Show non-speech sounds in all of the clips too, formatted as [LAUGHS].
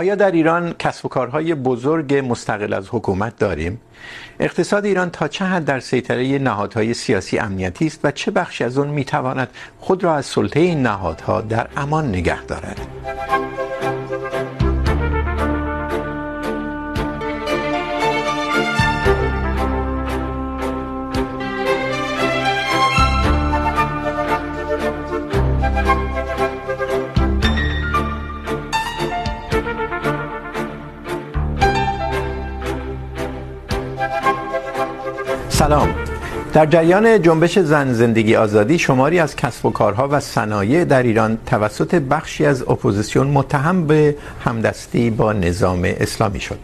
آیا در ایران کسب و کارهای بزرگ مستقل از حکومت داریم؟ اقتصاد ایران تا چه حد در سیطره نهادهای سیاسی امنیتی است و چه بخشی از آن میتواند خود را از سلطه این نهادها در امان نگه دارد؟ سلام. در جریان جنبش زن زندگی آزادی، شماری از کسب و کارها و صنایع در ایران توسط بخشی از اپوزیسیون متهم به همدستی با نظام اسلامی شد.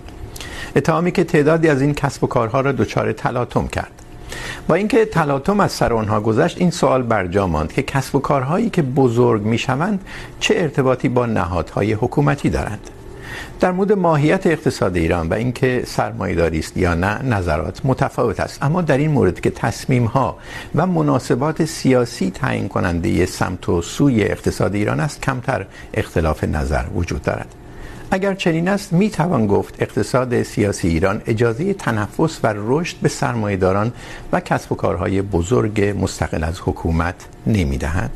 اتهامی که تعدادی از این کسب و کارها را دچار تلاطم کرد. با اینکه تلاطم از سر آنها گذشت، این سوال برجا ماند که کسب و کارهایی که بزرگ میشوند چه ارتباطی با نهادهای حکومتی دارند. در مورد ماهیت اقتصاد ایران و اینکه سرمایه‌داری است یا نه، نظرات متفاوت است. اما در این مورد که تصمیم ها و مناسبات سیاسی تعیین کننده سمت و سوی اقتصاد ایران است، کمتر اختلاف نظر وجود دارد. اگر چنین است می توان گفت اقتصاد سیاسی ایران اجازه تنفس و رشد به سرمایه‌داران و کسب و کارهای بزرگ مستقل از حکومت نمی دهد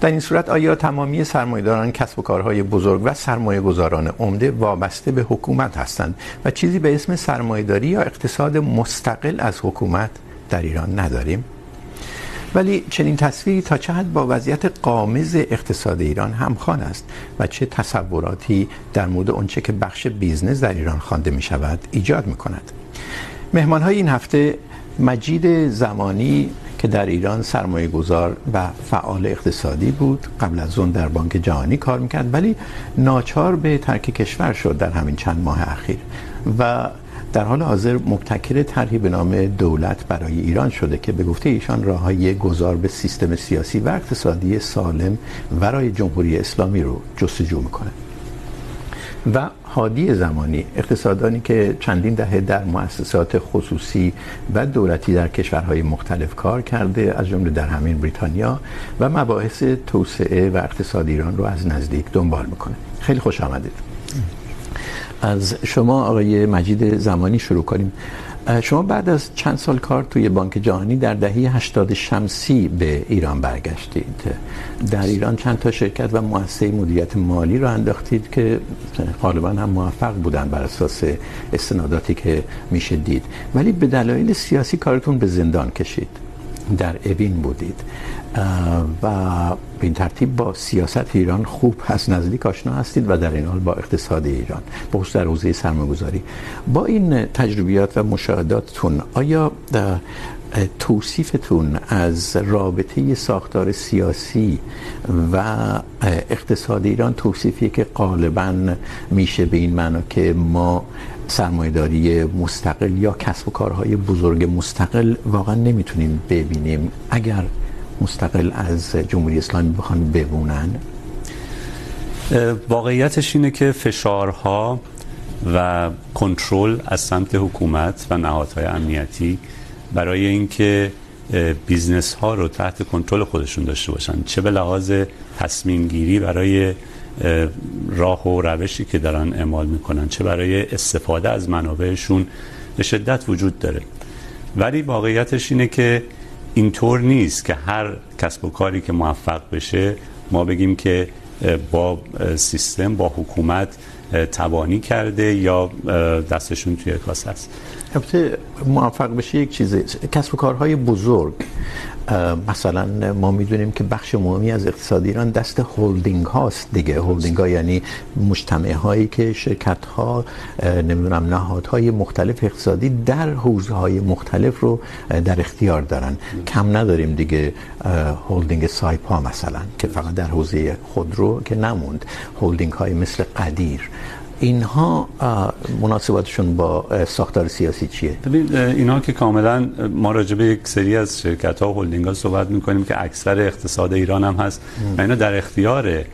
در این صورت آیا تمامی سرمایه‌داران کسب و کارهای بزرگ و سرمایه گذاران عمده وابسته به حکومت هستند و چیزی به اسم سرمایه‌داری یا اقتصاد مستقل از حکومت در ایران نداریم؟ ولی چنین تصویری تا چه حد با وضعیت قامز اقتصاد ایران همخوان است و چه تصوراتی در مورد آنچه که بخش بیزنس در ایران خوانده می شود ایجاد می کند مهمان های این هفته مجید زمانی که در ایران سرمایه گذار و فعال اقتصادی بود، قبل از اون در بانک جهانی کار میکرد، ولی ناچار به ترک کشور شد در همین چند ماه اخیر و در حال حاضر مبتکر طرحی به نام دولت برای ایران شده که به گفته ایشان راههای گذار به سیستم سیاسی و اقتصادی سالم برای جمهوری اسلامی رو جستجو میکنه و هادی زمانی، اقتصادانی که چندین دهه در مؤسسات خصوصی و دولتی در کشورهای مختلف کار کرده، از جمله در همین بریتانیا و مباحث توسعه و اقتصاد ایران رو از نزدیک دنبال میکنه. خیلی خوش آمدید. از شما آقای مجید زمانی شروع کنیم. شما بعد از چند سال کار توی بانک جهانی در دهه 80 شمسی به ایران برگشتید. در ایران چند تا شرکت و مؤسسه مدیریت مالی رو انداختید که غالبا هم موفق بودن بر اساس استناداتی که میشه دید ولی به دلایل سیاسی کارتون به زندان کشید. در اوین بودید. و به این ترتیب با سیاست ایران خوب از نزدیک آشنا هستید و در این حال با اقتصاد ایران. با خصوص در حوزه سرمایه‌گذاری. با این تجربیات و مشاهداتتون، آیا توصیفتون از رابطه ساختار سیاسی و اقتصاد ایران توصیفی که غالبا میشه به این معنا که ما سرمایه‌داری مستقل یا کسب و کارهای بزرگ مستقل واقعا نمیتونیم ببینیم اگر مستقل از جمهوری اسلامی بخوان بمونن. واقعیتش اینه که فشارها و کنترل از سمت حکومت و نهادهای امنیتی برای اینکه بیزنس ها رو تحت کنترل خودشون داشته باشن، چه به لحاظ تصمیم گیری برای راه و روشی که دارن اعمال میکنن. چه برای استفاده از منابعشون به شدت وجود داره. ولی واقعیتش اینه که اینطور نیست که هر کسب و کاری که موفق بشه، ما بگیم که با سیستم، با حکومت تبانی کرده یا دستشون توی کاسه است. البته موفق بشه یک چیز، کسب و کارهای بزرگ. مثلا ما میدونیم که بخش مهمی از اقتصاد ایران دست هولدینگ هاست دیگه. هولدینگ ها یعنی مجتمع هایی که شرکت ها نمیدونم، نهادهای مختلف اقتصادی در حوزه های مختلف رو در اختیار دارن. کم نداریم دیگه هولدینگ سایپا مثلا، که فقط در حوزه خودرو که نموند. هولدینگ های مثل قدیر. اینها مناسباتشون با ساختار سیاسی چیه؟ ببین اینها که کاملا ما راجع به یک سری از شرکت ها و هلدینگ ها صحبت میکنیم که اکثر اقتصاد ایران هم هست و اینا در اختیار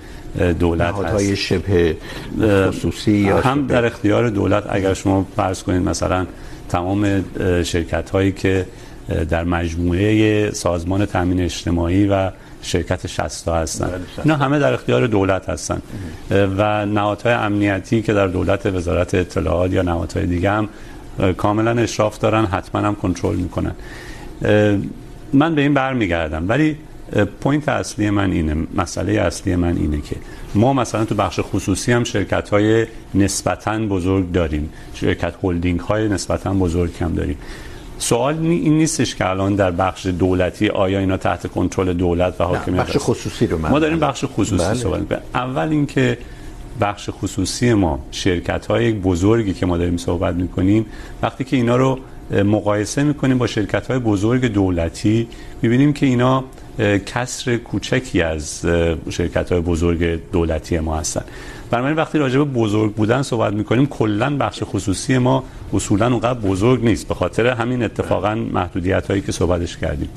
دولت هست. شبه خصوصی یا هم در اختیار دولت اگر شما فرض کنید مثلا تمام شرکت هایی که در مجموعه سازمان تامین اجتماعی و شرکت 60 هستن. اینا همه در اختیار دولت هستن. و نهادهای امنیتی که در دولت وزارت اطلاعات یا نهادهای دیگه هم کاملا اشراف دارن، حتما هم کنترل میکنن. من به این برمیگردم. ولی پوینت اصلی من اینه، مسئله اصلی من اینه که ما مثلا تو بخش خصوصی هم شرکت های نسبتا بزرگ داریم. شرکت هولدینگ های نسبتا بزرگ هم داریم. سوال این نیستش که الان در بخش دولتی آیا اینا تحت کنترل دولت و حاکمیت بخش خصوصی رو ما داریم بخش خصوصی بله. صحبت می‌کنیم. اول اینکه بخش خصوصی ما شرکت های بزرگی که ما داریم صحبت میکنیم وقتی که اینا رو مقایسه میکنیم با شرکت های بزرگ دولتی میبینیم که اینا کسر کوچکی از شرکت های بزرگ دولتی ما هستن. بنابراین وقتی راجع به بزرگ بودن صحبت میکنیم کلا بخش خصوصی ما اصولا اونقدر بزرگ نیست. به خاطر همین اتفاقا محدودیت هایی که صحبتش کردیم.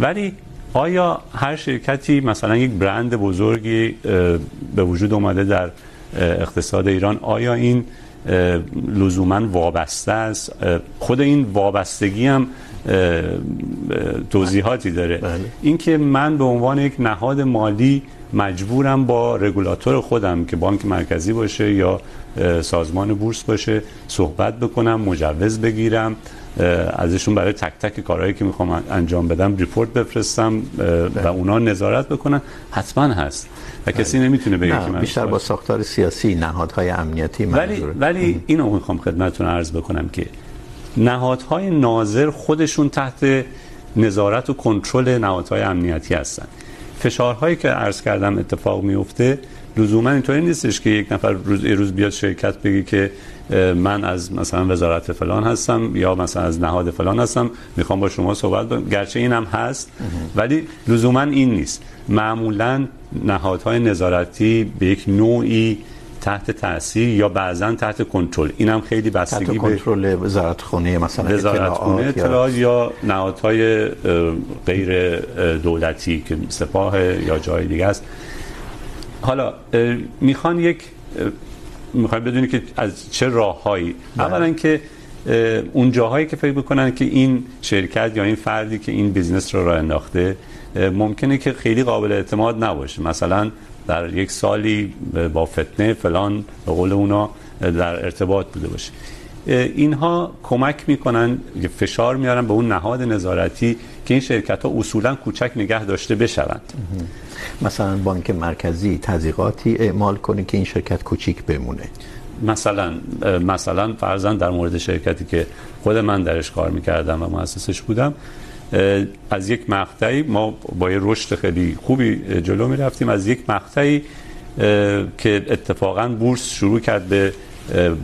ولی آیا هر شرکتی مثلا یک برند بزرگی به وجود اومده در اقتصاد ایران آیا این لزوما وابسته است؟ خود این وابستگی هم توضیحاتی داره. اینکه من به عنوان یک نهاد مالی مجبورم با رگولاتور خودم که بانک مرکزی باشه یا سازمان بورس باشه صحبت بکنم مجوز بگیرم ازشون برای تک تک کارهایی که میخوام انجام بدم ریپورت بفرستم و اونا نظارت بکنن. حتما هست. و کسی نمیتونه بگه که من بیشتر با ساختار سیاسی نهادهای امنیتی منظوره ولی ولی اینو میخوام خدمتتون عرض بکنم که نهادهای ناظر خودشون تحت نظارت و کنترل نهادهای امنیتی هستن. فشارهایی که عرض کردم اتفاق میفته، لزوما اینطوری نیستش که یک نفر روز روز بیاد شرکت بگی که من از مثلا وزارت فلان هستم یا مثلا از نهاد فلان هستم، میخوام با شما صحبت کنم. گرچه اینم هست، ولی لزوما این نیست. معمولا نهادهای نظارتی به یک نوعی تحت تاثیر یا بعضا تحت کنترل. اینم خیلی بستگی به تحت کنترل وزارت خونه مثلا وزارت خونه اطلاعات یا نهادهای غیر دولتی که سپاه یا جای دیگه است. حالا میخوان یک میخوان بدونی که از چه راههایی. اولا که اون جاهایی که فکر بکنن که این شرکت یا این فردی که این بیزنس رو راه انداخته ممکنه که خیلی قابل اعتماد نباشه. مثلا در یک سالی با فتنه فلان به قول اونا در ارتباط بوده باشه. اینها کمک میکنن فشار میارن به اون نهاد نظارتی که این شرکت ها اصولا کوچک نگه داشته بشوند. مثلا بانک مرکزی تضییقاتی اعمال کنه که این شرکت کوچیک بمونه. مثلا مثلا فرضاً در مورد شرکتی که خود من درش کار میکردم و مؤسسش بودم از یک مقطعی ما با یه رشد خیلی خوبی جلو می رفتیم از یک مقطعی که اتفاقا بورس شروع کرد به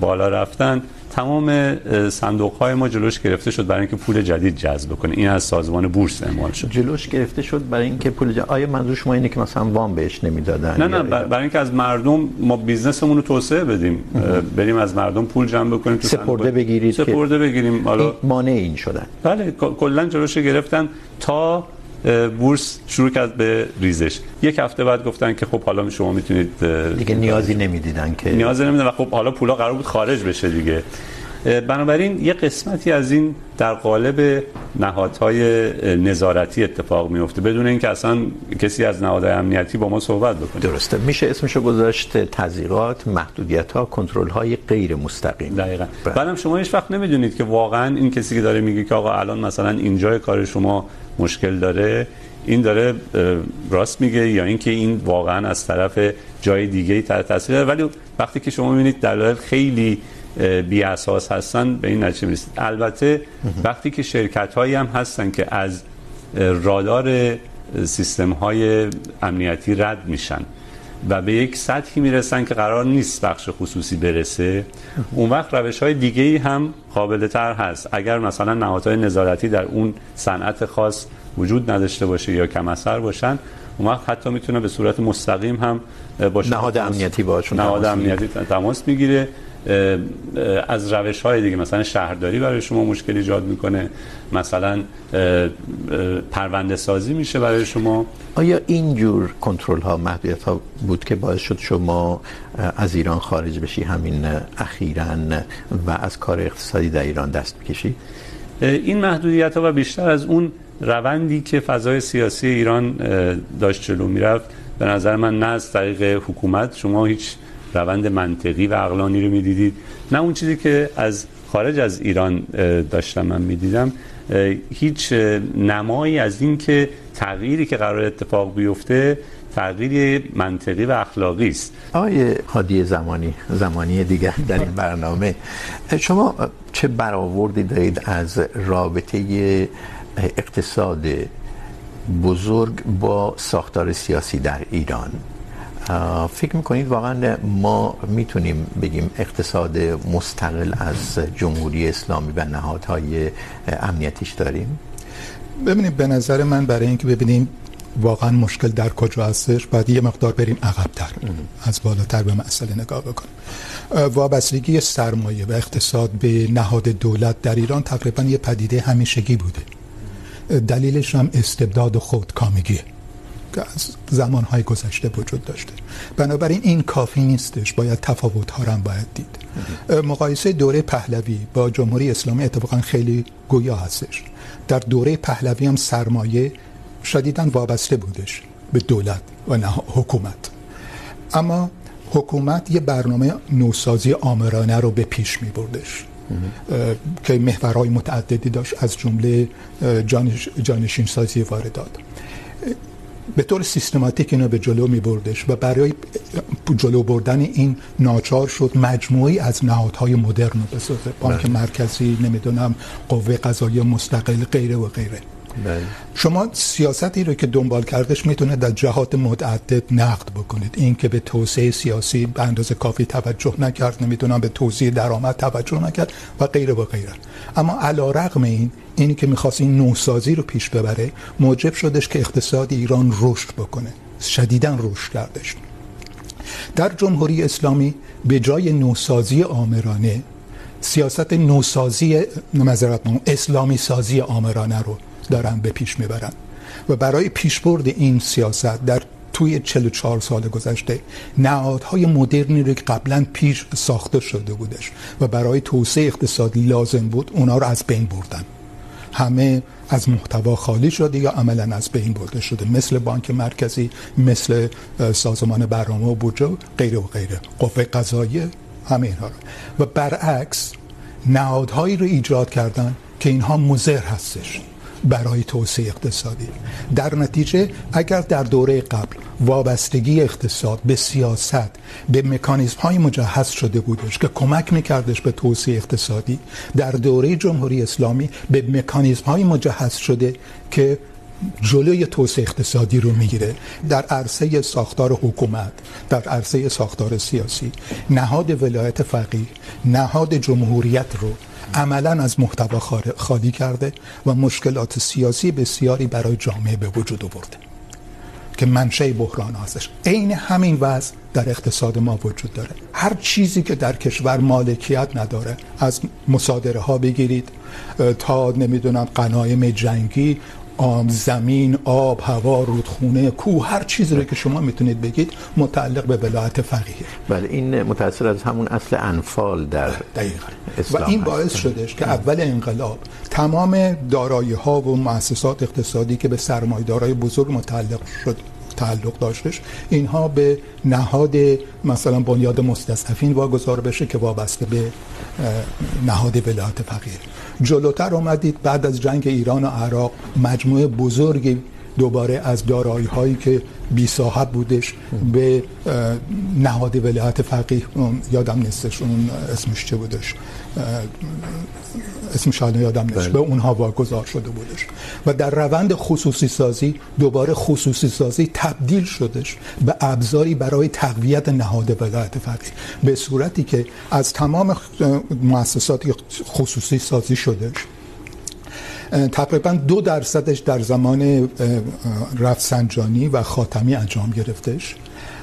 بالا رفتن. تمام صندوق های ما جلوش گرفته شد برای اینکه پول جدید جذب کنه این از سازمان بورس اعمال شد. جلوش گرفته شد برای اینکه پول جدید. آیا منظور شما اینه که مثلا وام بهش نمیدادن؟ نه نه برای اینکه از مردم ما بیزنسمون رو توسعه بدیم. بریم از مردم پول جمع بکنیم تو سپرده بگیرید سپرده بگیریم حالا مانع این شدن. بله کلا جلوش گرفتن تا بورس شروع کرد به ریزش. یک هفته بعد گفتن که خب حالا شما میتونید دیگه نیازی نمیدیدن که نیازی نمیدیدن و خب حالا پولا قرار بود خارج بشه دیگه. بنابراین یه قسمتی از این در قالب نهادهای نظارتی اتفاق میفته بدون اینکه اصلا کسی از نهادهای امنیتی با ما صحبت بکنه. درسته. میشه اسمشو گذاشت تضییقات محدودیت ها کنترل های غیر مستقیم. دقیقاً. بعدم شما هیچ وقت نمیدونید که واقعا این کسی که داره میگه که آقا الان مثلا اینجای کار شما مشکل داره این داره راست میگه یا اینکه این واقعا از طرف جای دیگه تحت تاثیر ولی وقتی که شما میبینید دلایل خیلی بی اساس هستن به این نتیجه میرسید. البته وقتی که شرکت هایی هم هستن که از رادار سیستم های امنیتی رد میشن و به یک سطحی میرسن که قرار نیست بخش خصوصی برسه اون وقت روش های دیگه ای هم قابل تر هست. اگر مثلا نهادهای نظارتی در اون صنعت خاص وجود نداشته باشه یا کم اثر باشن اون وقت حتی میتونه به صورت مستقیم هم باشه نهاد امنیتی باشون نهاد امنیتی تماس میگیره. از روش های دیگه مثلا شهرداری برای شما مشکل ایجاد میکنه. مثلا پرونده سازی میشه برای شما. آیا این جور کنترل ها محدودیت ها بود که باعث شد شما از ایران خارج بشی؟ همین اخیراً و از کار اقتصادی در ایران دست بکشی؟ این محدودیت ها و بیشتر از اون روندی که فضای سیاسی ایران داشت جلو میرفت به نظر من نه از طریق حکومت. شما هیچ روند منطقی و عقلانی رو میدیدید. نه اون چیزی که از خارج از ایران داشتم، من میدیدم هیچ نمایی از این که تغییری که قرار اتفاق بیفته تغییر منطقی و اخلاقی است. آقای هادی زمانی زمانی دیگر در این برنامه شما چه برآوردی دارید از رابطه اقتصاد بزرگ با ساختار سیاسی در ایران؟ فکر میکنید واقعا ما میتونیم بگیم اقتصاد مستقل از جمهوری اسلامی و نهادهای امنیتیش داریم؟ ببینید به نظر من برای اینکه ببینیم واقعا مشکل در کجا هستش باید یه مقدار بریم عقب‌تر از بالاتر به مسئله نگاه بکنیم. وابستگی سرمایه و اقتصاد به نهاد دولت در ایران تقریباً یه پدیده همیشگی بوده. دلیلش هم استبداد و خودکامگیه. که از زمانهای گذشته وجود داشته. بنابراین این کافی نیستش. باید تفاوت‌ها هم باید دید. مقایسه دوره پهلوی با جمهوری اسلامی اتفاقا خیلی گویا هستش. در دوره پهلوی هم سرمایه شدیداً وابسته بودش به دولت و نه حکومت. اما حکومت یه برنامه نوسازی آمرانه رو به پیش می بردش. که محورهای متعددی داشت. از جمله جانش، جانشین سازی واردات. به طور سیستماتیک اینو به جلو می بردش و برای جلو بردن این ناچار شد مجموعی از نهادهای مدرن رو بسازه. بانک مرکزی نمیدونم قوه قضاییه مستقل غیره و غیره. شما سیاستی رو که دنبال کردش میتونه در جهات متعدد نقد بکنید. این که به توسعه سیاسی به اندازه کافی توجه نکرد نمیدونم به توزیع درآمد توجه نکرد و غیره و غیره. اما علیرغم این، اینی که میخواست این نوسازی رو پیش ببره، موجب شدش که اقتصاد ایران رشد بکنه. شدیداً رشد کردش. در جمهوری اسلامی به جای نوسازی آمرانه، سیاست نوسازی معذرت اسلامی سازی آمرانه رو دارن به پیش میبرن و برای پیشبرد این سیاست در توی 44 سال گذشته نهادهای مدرنی رو که قبلا پیش ساخته شده بودش و برای توسعه اقتصادی لازم بود اونا رو از بین بردن. همه از محتوا خالی شده یا عملا از بین برده شده؟ مثل بانک مرکزی، مثل سازمان برنامه و بودجه غیره و غیره. قوه قضاییه، همه اینها رو. و برعکس، نهادهایی رو ایجاد کردن که اینها مضر هستش. برای توسعه اقتصادی. در نتیجه، اگر در دوره قبل وابستگی اقتصاد به سیاست، به مکانیزم های مجهز شده بودش که کمک میکردش به توسعه اقتصادی، در دوره جمهوری اسلامی به مکانیزم های مجهز شده که جلوی توسعه اقتصادی رو میگیره. در عرصه ساختار حکومت، در عرصه ساختار سیاسی، نهاد ولایت فقیه، نهاد جمهوریت رو عملا از محتوا خالی کرده و مشکلات سیاسی بسیاری برای جامعه به وجود آورده که منشأ بحران هستش. عین همین وضع در اقتصاد ما وجود داره. هر چیزی که در کشور مالکیت نداره، از مصادره ها بگیرید تا نمیدونم، قنایم جنگی آب زمین آب هوا رودخونه کوه هر چیزی رو که شما میتونید بگید متعلق به ولایت فقیه. بله این متأثر از همون اصل انفال در دقیقا. و این باعث شدش که اول انقلاب تمام دارایی ها و مؤسسات اقتصادی که به سرمایه‌دارای بزرگ متعلق شد تعلق داشتش اینها به نهاد مثلا بنیاد مستضعفین واگذار بشه که وابسته به نهاد ولایت فقیه. جلوتر اومدید بعد از جنگ ایران و عراق، مجموعه بزرگی دوباره از دارایی هایی که بی صاحب بودش به نهاد ولایت فقیه یادم نیستش اون اسمش چه بودش. اسمش حالا یادم نیست. به اونها واگذار شده بودش. و در روند خصوصی سازی دوباره خصوصی سازی تبدیل شدش به ابزاری برای تقویت نهاد ولایت فقیه. به صورتی که از تمام مؤسسات خصوصی سازی شدش تقریباً دو درصدش در زمان رفسنجانی و خاتمی انجام گرفتش.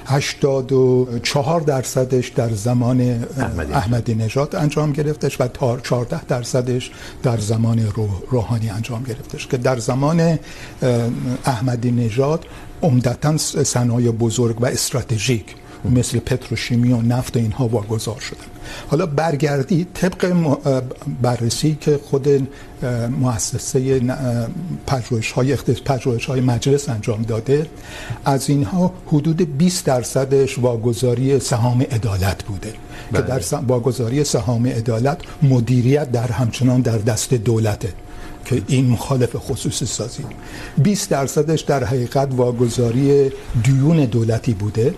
هشتاد و چهار درصدش در زمان احمدی, احمدی نژاد انجام گرفتش و چهارده درصدش در زمان روحانی انجام گرفتش که در زمان احمدی نژاد عمدتا صنایع بزرگ و استراتژیک مثل پتروشیمی و نفت اینها واگذار شدن. حالا برگردی طبق بررسی که خود مؤسسه پژوهش های پژوهش های مجلس انجام داده از اینها حدود 20 درصدش واگذاری سهام عدالت بوده. بله. که در واگذاری سهام عدالت مدیریت در همچنان در دست دولته که این مخالف خصوصی سازی. 20 درصدش در حقیقت واگذاری دیون دولتی بوده.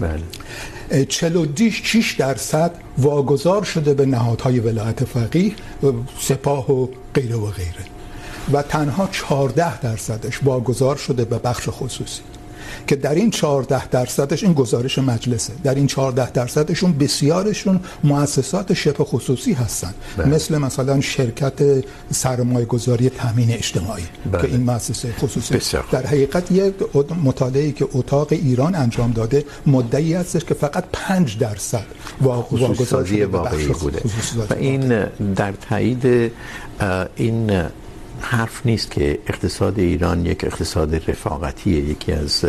بله. 46 درصد واگذار شده به نهادهای ولایت فقیه، سپاه و غیره و غیره. و تنها 14 درصدش واگذار شده به بخش خصوصی. که در این 14 درصدش این گزارش مجلسه در این 14 درصدشون بسیارشون مؤسسات شبه خصوصی هستن بله. مثل مثلا شرکت سرمایه گذاری تامین اجتماعی بله. که این مؤسسه خصوصی بسیار. در حقیقت یک مطالعه که اتاق ایران انجام داده مدعی هستش که فقط 5 درصد واگذاری واقعی بوده و این در تایید این حرف نیست که اقتصاد ایران یک اقتصاد رفاقتیه، یکی از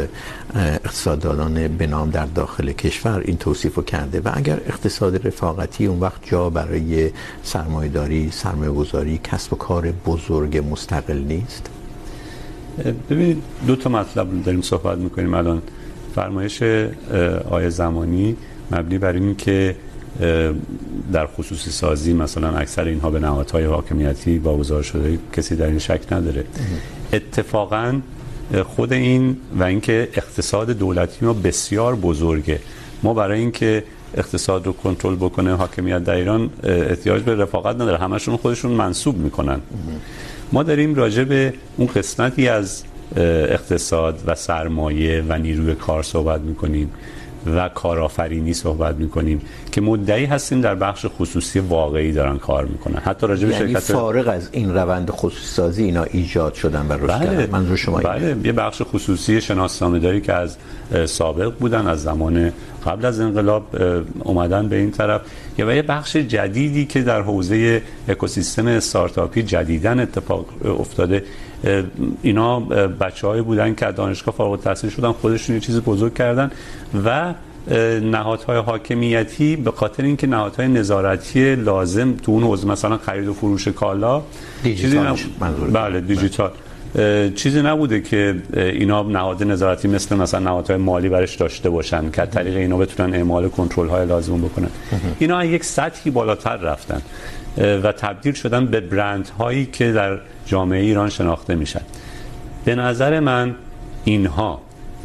اقتصاددانان به نام در داخل کشور این توصیف رو کرده و اگر اقتصاد رفاقتی اون وقت جا برای سرمایه‌داری سرمایه گذاری کسب و کار بزرگ مستقل نیست. ببینید، دو تا مطلب داریم صحبت میکنیم الان. فرمایش آیه زمانی مبنی بر این که در خصوصی سازی، مثلا اکثر اینها به نهادهای حاکمیتی واگذار شده کسی در این شک نداره. اتفاقا خود این و اینکه اقتصاد دولتی ما بسیار بزرگه. ما برای اینکه اقتصاد رو کنترل بکنه، حاکمیت در ایران احتیاج به رفاقت نداره. همشون خودشون منصوب میکنن. ما داریم راجع به اون قسمتی از اقتصاد و سرمایه و نیروی کار صحبت میکنیم. و کارآفرینی صحبت میکنیم که مدعی هستیم در بخش خصوصی واقعی دارن کار میکنن. حتی راجع به یعنی شرکت فارغ از این روند خصوصی سازی اینا ایجاد شدن و رشد بله. کردن. منظور شما بله. یه بخش خصوصی شناسنامه داری که از سابق بودن از زمان قبل از انقلاب اومدن به این طرف. یا یه بخش جدیدی که در حوزه اکوسیستم استارتاپی جدیدن اتفاق افتاده اینا بچه‌هایی بودن که دانشگاه فارغ التحصیل شدن خودشون یه چیز بزرگ کردن و نهادهای حاکمیتی به خاطر اینکه نهادهای نظارتی لازم تو اون حوزه مثلا خرید و فروش کالا دیجیتال بله دیجیتال. چیزی نبوده که اینا نهاد نظارتی مثل مثلا نهادهای مالی برش داشته باشن که طریق اینا بتونن اعمال کنترل های لازم بکنن. اینا یک سطحی بالاتر رفتن. و تبدیل شدن به برند هایی که در جامعه ایران شناخته میشن. به نظر من اینها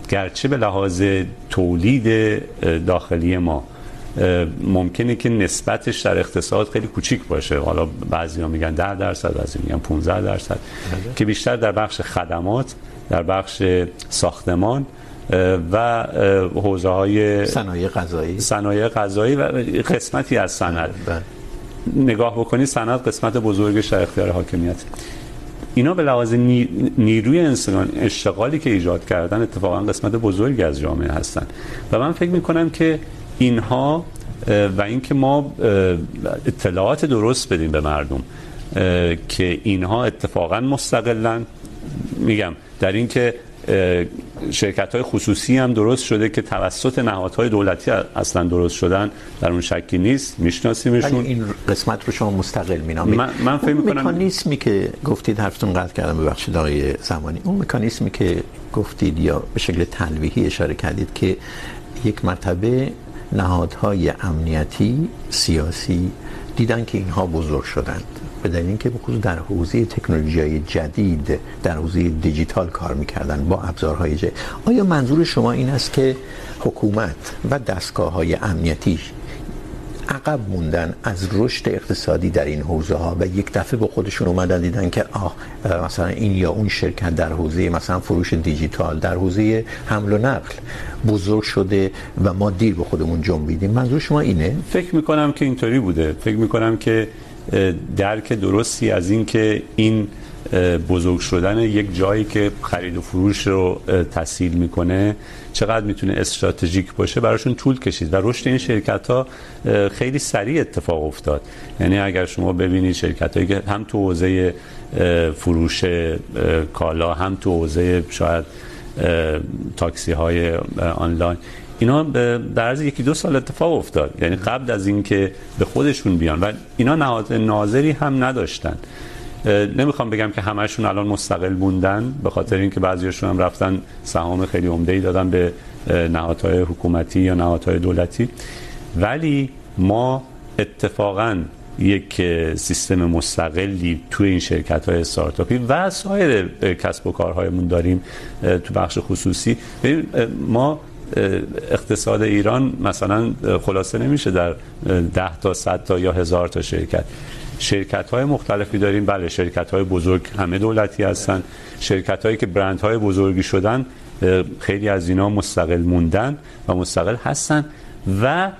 گرچه به لحاظ تولید داخلی ما ممکنه که نسبتش در اقتصاد خیلی کوچیک باشه. حالا بعضیا میگن 10 درصد بعضی میگن 15 درصد که بیشتر در بخش خدمات در بخش ساختمان و حوزه های صنایع غذایی. صنایع غذایی و قسمتی از صنعت. نگاه بکنی صنعت قسمت بزرگش در اختیار حاکمیت. اینا به لحاظ نیروی انسان اشتغالی که ایجاد کردن اتفاقا قسمت بزرگی از جامعه هستن. و من فکر میکنم که اینها و اینکه ما اطلاعات درست بدیم به مردم که اینها اتفاقا مستقلن میگم، در اینکه شرکت های خصوصی هم درست شده که توسط نهادهای دولتی اصلا درست شدن در اون شکی نیست میشناسیمشون. این قسمت رو شما مستقل مینامید. من, من فکر میکنم مکانیزمی که گفتید حرفتون قطع کردم ببخشید آقای زمانی. اون مکانیزمی که گفتید یا به شکل تلویحی اشاره کردید که یک مرتبه نهادهای امنیتی سیاسی دیدن که اینها بزرگ شدند به دلیل اینکه به خصوص در حوزه تکنولوژی های جدید، در حوزه دیجیتال کار میکردن با ابزارهای جدید. آیا منظور شما این است که حکومت و دستگاه های امنیتی عقب موندن از رشد اقتصادی در این حوزه ها و یک دفعه به خودشون اومدن دیدن که آه، مثلا این یا اون شرکت در حوزه مثلا فروش دیجیتال، در حوزه حمل و نقل بزرگ شده و ما دیر به خودمون جنبیدیم. منظور شما اینه؟ فکر میکنم که اینطوری بوده. فکر میکنم که درک درستی از این که این بزرگ شدن یک جایی که خرید و فروش رو تسهیل میکنه چقدر میتونه استراتژیک باشه براشون طول کشید و رشد این شرکت ها خیلی سریع اتفاق افتاد. یعنی اگر شما ببینید شرکت هایی که هم تو حوزه فروش کالا، هم تو حوزه شاید تاکسی های آنلاین اینا در عرض یکی دو سال اتفاق افتاد. یعنی قبل از اینکه به خودشون بیان. و اینا نهاد ناظری هم نداشتن. نمیخوام بگم که همشون الان مستقل موندن به خاطر اینکه بعضیاشون هم رفتن سهام خیلی عمده‌ای دادن به نهادهای حکومتی یا نهادهای دولتی. ولی ما اتفاقا یک سیستم مستقلی تو این شرکت های استارتاپی و سایر کسب و کارهایمون داریم تو بخش خصوصی. ما اقتصاد ایران مثلا خلاصه نمیشه در ده تا، صد تا یا هزار تا شرکت. شرکت های مختلفی داریم. بله شرکت های بزرگ همه دولتی هستن. شرکت هایی که برند های بزرگی شدن خیلی از اینا مستقل موندن و مستقل هستن و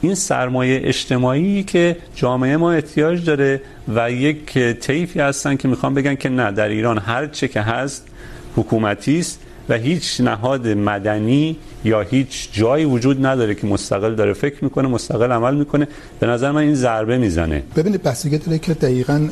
این سرمایه اجتماعی که جامعه ما احتیاج داره و یک طیفی هستن که میخوام بگن که نه، در ایران هر چه که هست حکومتی است. و هیچ نهاد مدنی یا هیچ جایی وجود نداره که مستقل داره فکر میکنه، مستقل عمل میکنه. به نظر من این ضربه میزنه. ببینید بستگی داره که دقیقا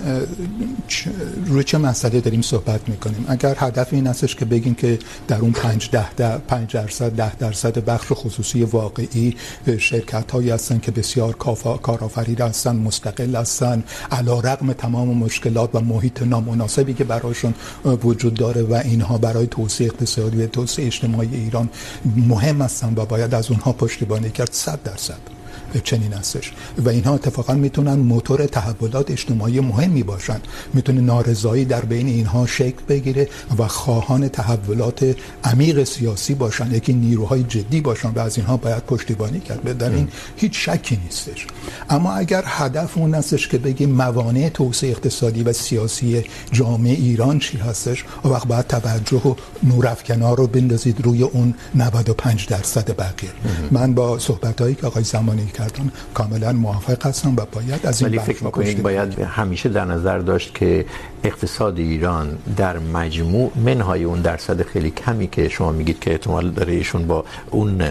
روی چه مسئله داریم صحبت میکنیم. اگر هدف این هستش که بگیم که در اون 5 10 5 درصد 10 درصد بخش خصوصی واقعی شرکت هایی هستن که بسیار کارآفرین هستن، مستقل هستن علی رغم تمام مشکلات و محیط نامناسبی که براشون وجود داره و اینها برای توسعه اقتصادی و توسعه اجتماعی ایران مهم هستند و باید از اونها پشتیبانی کرد. صد درصد. چنین هستش و اینها اتفاقا میتونن موتور تحولات اجتماعی مهمی باشن میتونه نارضایی در بین اینها شکل بگیره و خواهان تحولات عمیق سیاسی باشن یکی نیروهای جدی باشن و از اینها باید پشتیبانی کرد. در این هیچ شکی نیستش. اما اگر هدف اون هستش که بگیم موانع توسعه اقتصادی و سیاسی جامعه ایران چی هستش وقت باید توجه و نورافکنا رو بندازید روی اون 95 درصد بقیه. من با صحبتایی که آقای زمانی کردن کاملا موافق هستم و باید از این ولی فکر میکنید باید همیشه در نظر داشت که اقتصاد ایران در مجموع منهای اون درصد خیلی کمی که شما میگید که احتمال داره ایشون با اون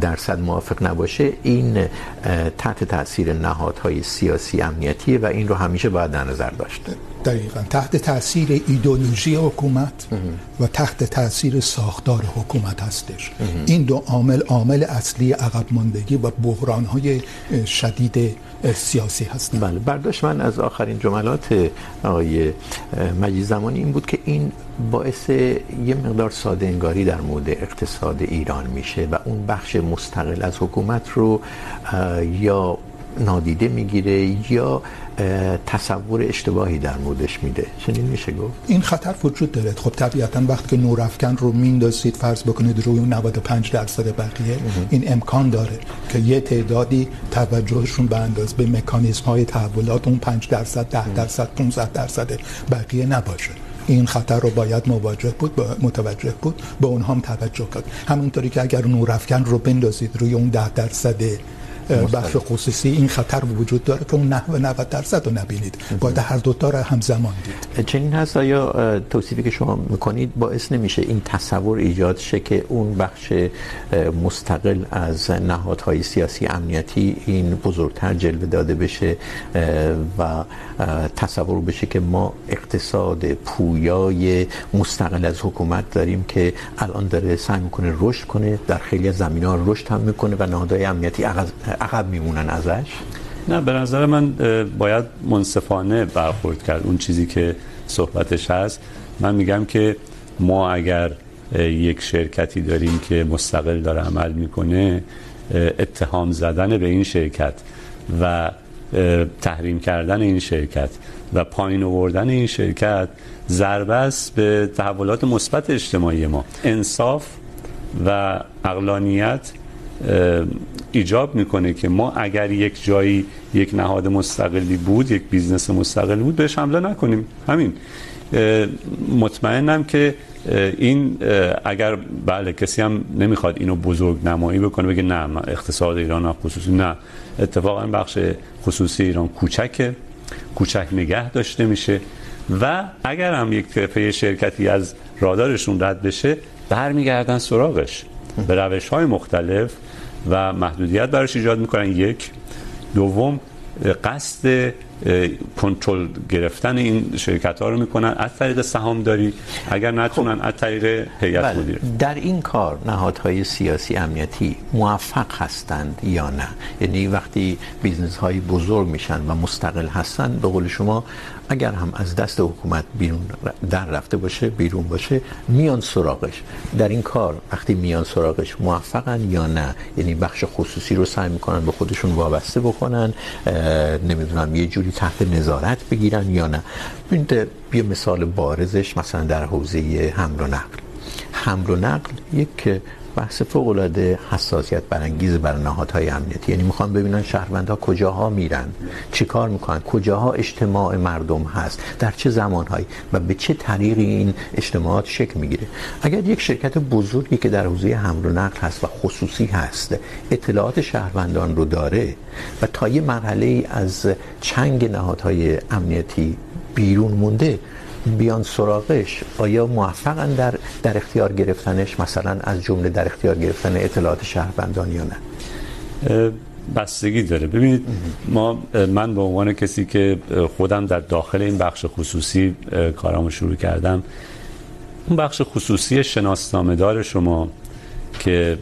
درصد موافق نباشه این تحت تاثیر نهادهای سیاسی امنیتی و این رو همیشه باید در نظر داشت. دقیقا. تحت تاثیر ایدئولوژی حکومت و تحت تاثیر ساختار حکومت هستش. این دو عامل عامل اصلی عقب ماندگی و بحران های شدید سیاسی هستند بله، برداشت من از آخرین جملات آقای مجید زمانی این بود که این باعث یه مقدار ساده انگاری در مورد اقتصاد ایران میشه و اون بخش مستقل از حکومت رو یا نادیده میگیره یا تصور اشتباهی در موردش میده. چنین میشه گفت؟ این خطر وجود داره. خب طبیعتا وقتی که نور افکن رو میندازید فرض بکنید روی 95 درصد بقیه این امکان داره که یه تعدادی توجهشون به انداز به مکانیزم های تحولات اون 5 درصد 10 درصد 15 درصد بقیه نباشه. این خطر رو باید مواجه بود متوجه بود به اونها هم توجه کرد. همونطوری که اگر نور افکن رو بندازید روی اون 10 درصد بخش خصوصی این خطر وجود داره که اون نحو 90 درصد رو نبینید. باید هر دو تا رو همزمان دید. چنین هست؟ آیا توصیفی که شما میکنید باعث نمیشه این تصور ایجاد شه که اون بخش مستقل از نهادهای سیاسی امنیتی این بزرگتر جلوه داده بشه و تصور بشه که ما اقتصاد پویای مستقل از حکومت داریم که الان داره سعی میکنه رشد کنه در خیلی از زمینه‌ها رشد هم میکنه و نهادهای امنیتی عقب میمونن ازش؟ نه، به نظر من باید منصفانه برخورد کرد. اون چیزی که صحبتش هست، من میگم که ما اگر یک شرکتی داریم که مستقل داره عمل میکنه اتهام زدن به این شرکت و تحریم کردن این شرکت و پایین آوردن این شرکت ضربه است به تحولات مثبت اجتماعی ما. انصاف و عقلانیت ایجاب میکنه که ما اگر یک جایی یک نهاد مستقلی بود، یک بیزنس مستقل بود، بهش حمله نکنیم. همین. مطمئنم که این اگر بله، کسی هم نمیخواد اینو بزرگ نمایی بکنه، بگه نه اقتصاد ایران خصوصی، نه. اتفاقا بخش خصوصی ایران کوچکه. کوچک نگه داشته میشه. و اگر هم یک طرفه شرکتی از رادارشون رد بشه، برمیگردن سراغش. به روش های مختلف و محدودیت براش ایجاد میکنن. یک. دوم قصد کنترل گرفتن این شرکت ها رو میکنن. از طریق سهامداری. اگر نتونن از طریق هیئت مدیره. در این کار نهادهای سیاسی امنیتی موفق هستند یا نه؟ یعنی وقتی بیزنس های بزرگ میشن و مستقل هستند به قول شما اگر هم از دست حکومت بیرون در رفته باشه بیرون باشه میان سراغش. در این کار وقتی میان سراغش موفقن یا نه؟ یعنی بخش خصوصی رو سعی میکنن به خودشون وابسته بکنن نمیدونم یه جوری تحت نظارت بگیرن یا نه. ببینید، یه مثال بارزش مثلا در حوزه حمل و نقل. حمل و نقل یک بحث فوق العاده حساسیت برانگیز بر نهادهای امنیتی. یعنی میخوان ببینن شهروندها کجاها میرن چیکار میکنن، کجاها اجتماع مردم هست، در چه زمانهایی و به چه طریقی این اجتماعات شکل میگیره. اگر یک شرکت بزرگی که در حوزه حمل و نقل هست و خصوصی هست، اطلاعات شهروندان رو داره و تا یه مرحله از چنگ نهادهای امنیتی بیرون مونده بیان سراغش، آیا موفقن در در اختیار گرفتنش؟ مثلا از جمله در اختیار گرفتن اطلاعات شهروندان یا نه؟ بستگی داره. ببینید، ما من به عنوان کسی که خودم در داخل این بخش خصوصی کارامو شروع کردم، اون بخش خصوصی شناسنامه دار شما که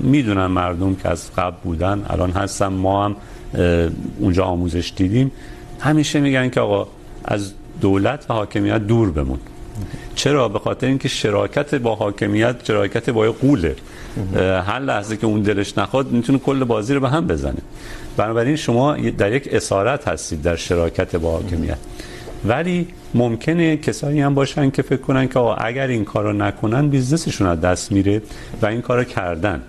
میدونن مردم که از قبل بودن، الان هستن، ما هم اونجا آموزش دیدیم، همیشه میگن که آقا، از دولت و حاکمیت دور بمون. چرا؟ به خاطر اینکه شراکت با حاکمیت، شراکت با قوله. هر لحظه که اون دلش نخواد میتونه کل بازی رو به هم بزنه. بنابراین شما در یک اسارت هستید در شراکت با حاکمیت. ولی ممکنه کسایی هم باشن که فکر کنن که اگر این کارو نکنن بیزنسشون از دست میره و این کارو کردن.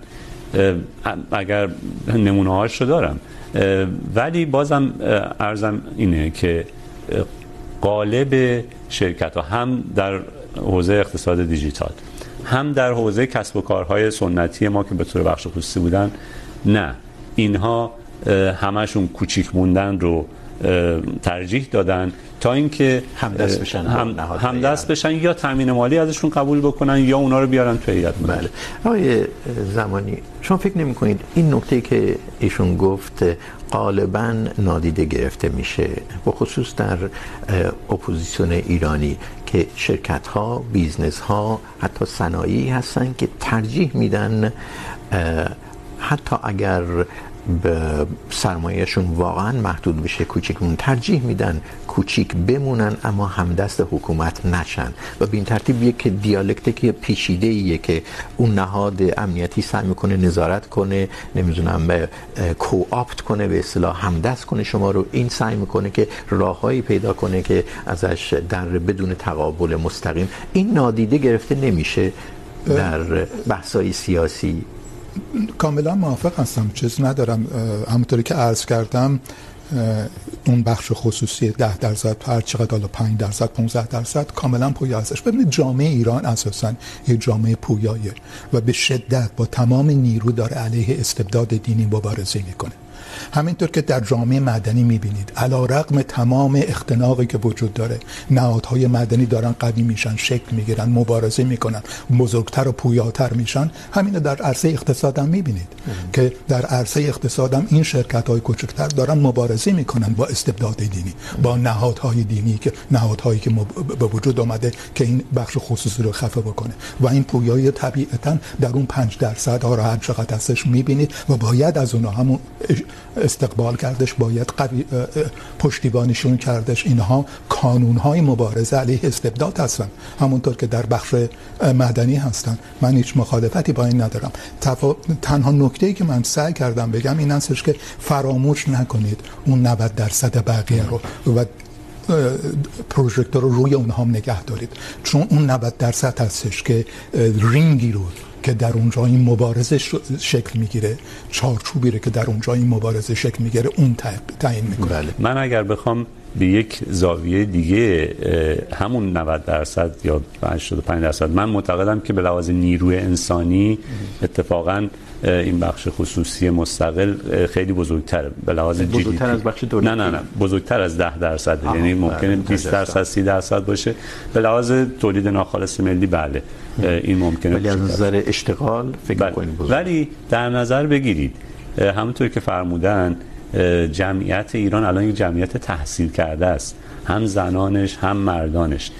اگر نمونه هاشو دارم. ولی بازم ارزم اینه که غالب شرکت ها هم در حوزه اقتصاد دیجیتال هم در حوزه کسب و کارهای سنتی ما که به طور بخش خصوصی بودن نه. اینها همشون کوچیک موندن رو ترجیح دادن تا اینکه همدست بشن هم همدست بشن یا تامین مالی ازشون قبول بکنن یا اونا رو بیارن تو هیئت بله. آقای زمانی شما فکر نمی‌کنید این نکته که ایشون گفت غالبا نادیده گرفته میشه به خصوص در اپوزیسیون ایرانی که شرکت ها بیزنس ها حتی صنایعی هستن که ترجیح میدن حتی اگر به سرمایهشون واقعا محدود بشه کوچیک کوچیکمون ترجیح میدن کوچیک بمونن، اما همدست حکومت نشن. و به این ترتیب یک دیالکتیک پیچیده ایه که اون نهاد امنیتی سعی میکنه نظارت کنه، نمیدونم، به کوآپت کنه، به اصطلاح همدست کنه، شما رو این سعی میکنه که راههایی پیدا کنه که ازش در بدون تقابل مستقیم. این نادیده گرفته نمیشه در بحث‌های سیاسی. کاملا موافق هستم. چیز ندارم. همونطوری که عرض کردم اون بخش خصوصی ده درصد، هر چقدر حالا 5 درصد 15 درصد کاملا پویا هستش. ببینید جامعه ایران اساسا یه جامعه پویایه و به شدت با تمام نیرو داره علیه استبداد دینی مبارزه میکنه. همینطور که در جامعه مدنی میبینید علا رقم تمام اختناقی که وجود داره نهادهای مدنی دارن قوی میشن شکل میگیرن مبارزه میکنن بزرگتر و پویاتر میشن. همین در عرصه اقتصاد هم میبینید که در عرصه اقتصاد هم این شرکت های کوچکتر دارن مبارزه میکنن با استبداد دینی با نهادهای دینی که نهادهایی که به وجود اومده که این بخش خصوصی رو خفه بکنه. و این پویایی طبیعتا در اون 5 درصد ها هر چقدر هستش میبینید و باید از اونها همون استقبال کردش، باید قوی پشتیبانیشون کردش. اینها کانونهای مبارزه علیه استبداد هستن. همونطور که در بخش مدنی هستن. من هیچ مخالفتی با این ندارم. تفا... تنها نکته‌ای که من سعی کردم بگم این هستش که فراموش نکنید اون 90 درصد بقیه رو و پروژکتور رو روی اونها هم نگه دارید. چون اون 90 درصد هستش که رینگی رو که در اونجا این مبارزه شکل میگیره چارچوبی رو که در اونجا این مبارزه شکل میگیره اون تعیین میکنه. بله. من اگر بخوام به یک زاویه دیگه همون 90 درصد یا 85 درصد من معتقدم که به لحاظ نیروی انسانی اتفاقا این بخش خصوصی مستقل خیلی بزرگتره. به لحاظ جی بزرگتر از بخش دولتی؟ نه نه نه. بزرگتر از 10 درصد یعنی ممکنه 20 درصد 30 درصد باشه. به لحاظ تولید ناخالص ملی بله. این ممکنه ولی از نظر اشتغال فکر بله. ولی در نظر بگیرید همونطور که فرمودن جمعیت ایران الان یک جمعیت تحصیل کرده است. هم زنانش هم مردانش.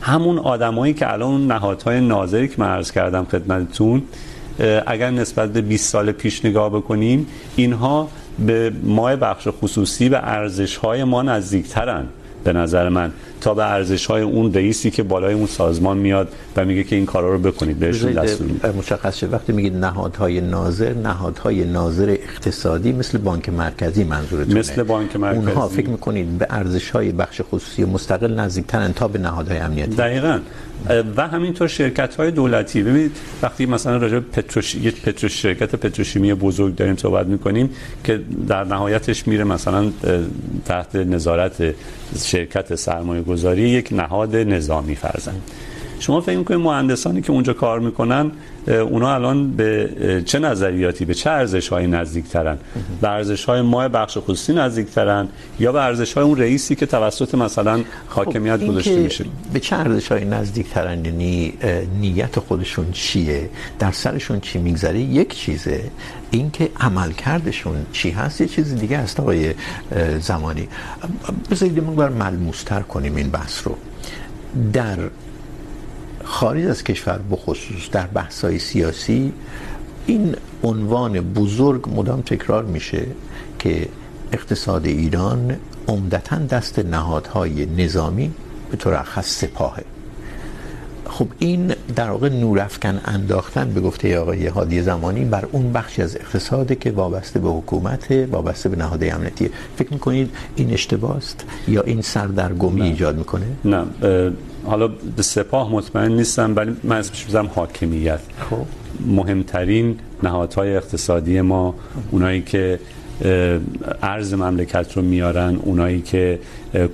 همون آدمایی که الان اون نهادهای ناظری که من عرض کردم خدمتتون اگر نسبت به 20 سال پیش نگاه بکنیم اینها به ماه بخش خصوصی به ارزش های ما نزدیکترن. به نظر من. تا به ارزش های اون رئیسی که بالای اون سازمان میاد و میگه که این کارا رو بکنید بهشون دستور میده مشخص شد وقتی میگید نهادهای ناظر نهادهای ناظر اقتصادی مثل بانک مرکزی منظورتونه. مثل بانک مرکزی. اونها فکر میکنید به ارزش های بخش خصوصی مستقل نزدیکترن تا به نهادهای امنیتی؟ دقیقاً. و همینطور شرکت های دولتی. ببینید، وقتی مثلا راجع به پتروش یک پترو شرکت پتروشیمی بزرگ داریم صحبت میکنیم که در نهایتش میره مثلا تحت نظارت شرکت سرمایه گذاری یک نهاد نظامی فرزن شما فکر میکنید مهندسانی که اونجا کار میکنن اونا الان به چه نظریاتی به چه ارزش‌هایی نزدیک‌ترن؟ به ارزش‌های ماه بخش خصوصی نزدیک‌ترن یا به ارزش‌های اون رئیسی که توسط مثلا حاکمیت گذاشته میشه؟ به چه ارزش‌هایی نزدیک‌ترن؟ یعنی نیت خودشون چیه؟ در سرشون چی میگذره؟ یک چیزه اینکه عملکردشون چی هست؟ یه چیز دیگه است آقای زمانی. بذارید ما بر ملموس‌تر کنیم این بحث رو. در خارج از کشور بخصوص در بحث‌های سیاسی این عنوان بزرگ مدام تکرار میشه که اقتصاد ایران عمدتاً دست نهادهای نظامی به طور خاص سپاهه. خب این در واقع نورافکن انداختن به گفته آقای هادی زمانی بر اون بخشی از اقتصاده که وابسته به حکومت وابسته به نهادهای امنیتی. فکر میکنید این اشتباه است یا این سردرگمی ایجاد میکنه؟ نه. حالا به سپاه مطمئن نیستم ولی من اسمش میذارم حاکمیت. خب. مهمترین نهادهای اقتصادی ما اونایی که ارز مملکت رو میارن اونایی که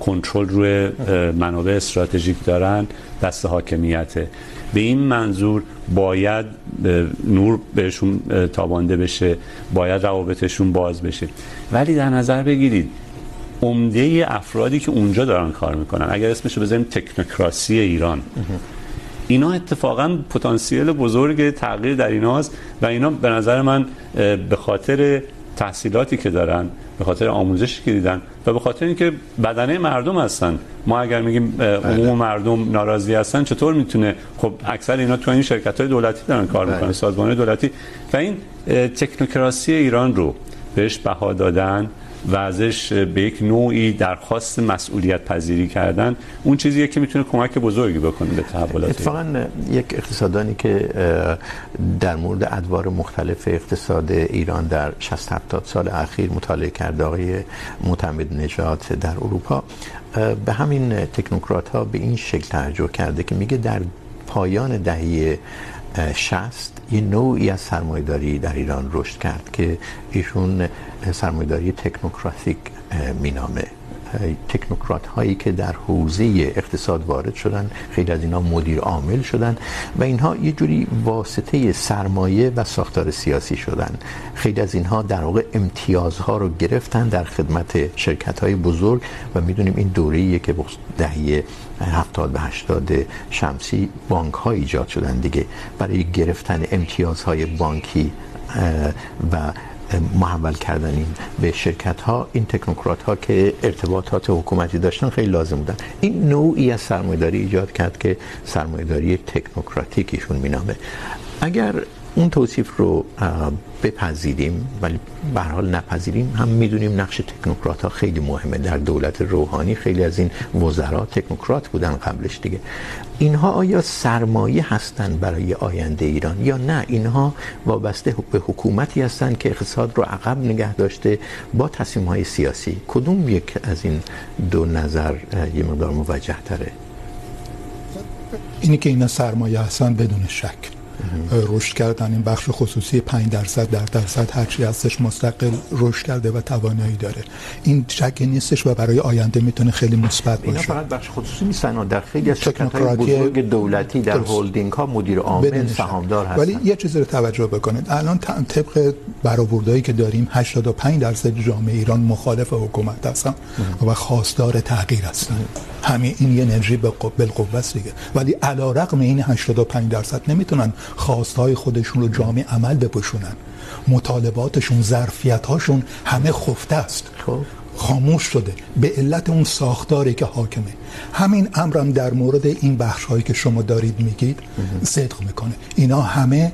کنترل روی منابع استراتژیک دارن دست حاکمیته. به این منظور باید نور بهشون تابانده بشه باید روابطشون باز بشه. ولی در نظر بگیرید عمده افرادی که اونجا دارن کار میکنن. اگر اسمش رو بذاریم تکنوکراسی ایران. اینا اتفاقا پتانسیل بزرگ تغییر در ایناست و اینا به نظر من به خاطر تحصیلاتی که دارن به خاطر آموزشی که دیدن و به خاطر اینکه بدنه مردم هستن. ما اگر میگیم عموم مردم ناراضی هستن چطور میتونه؟ خب اکثر اینا تو این شرکت های دولتی دارن کار میکنن سازمان دولتی. و این تکنوکراسی ایران رو بهش بها دادن و ازش به یک نوعی درخواست مسئولیت پذیری کردن، اون چیزیه که میتونه کمک بزرگی بکنه به تحولات. اتفاقا، یک اقتصاددانی که در مورد ادوار مختلف اقتصاد ایران در 60 70 سال اخیر مطالعه کرده، آقای معتمد نژاد در اروپا به همین تکنوکرات ها به این شکل توجه کرده که میگه در پایان دهه شست یه نوعی از سرمایه‌داری در ایران رشد کرد که ایشون سرمایه‌داری تکنوکراتیک مینامه. تکنوکرات هایی که در حوزه اقتصاد وارد شدن، خیلی از اینا مدیر عامل شدن و اینها یه جوری واسطه سرمایه و ساختار سیاسی شدن. خیلی از اینها در واقع امتیازها رو گرفتن در خدمت شرکت های بزرگ و میدونیم این دوره‌ایه که دهه هفتاد و هشتاد شمسی بانک ها ایجاد شدن دیگه. برای گرفتن امتیازهای بانکی و محول کردن این به شرکت ها این تکنوکرات ها که ارتباطات حکومتی داشتن خیلی لازم بودن. این نوعی از سرمایه‌داری ایجاد کرد که سرمایه‌داری تکنوکراتیک ایشون مینامه. اگر اون توصیف رو بپذیریم، ولی به هر حال نپذیریم. هم میدونیم نقش تکنوکرات ها خیلی مهمه. در دولت روحانی خیلی از این وزرا تکنوکرات بودن قبلش دیگه. اینها آیا سرمایه هستن برای آینده ایران؟ یا نه؟ اینها وابسته به حکومتی هستن که اقتصاد رو عقب نگه داشته با تصمیم های سیاسی. کدوم یک از این دو نظر یه مقدار موجه تره اینی که اینا سرمایه هستن بدون شک. رشد کردن این بخش خصوصی 5 درصد در درصد هرچی هستش مستقل رشد کرده و توانایی داره. این شکی نیستش و برای آینده میتونه خیلی مثبت باشه. اینا فقط بخش خصوصی نیستن در خیلی از شرکت‌های بزرگ دولتی در هولدینگ ها مدیر عامل سهامدار هستن. ولی یه چیزی رو توجه بکنید. الان طبق برآوردهایی که داریم 85 درصد جامعه ایران مخالف حکومت هستن و خواستار تغییر هستن. همین این انرژی بالقوه است دیگه. ولی علیرغم این 85 درصد نمیتونن خواستهای خودشون رو جامع عمل بپوشونن. مطالباتشون ظرفیت‌هاشون همه خفته است. خب. خاموش شده. به علت اون ساختاری که حاکمه. همین امرم در مورد این بخش هایی که شما دارید میگید صدق میکنه. اینا همه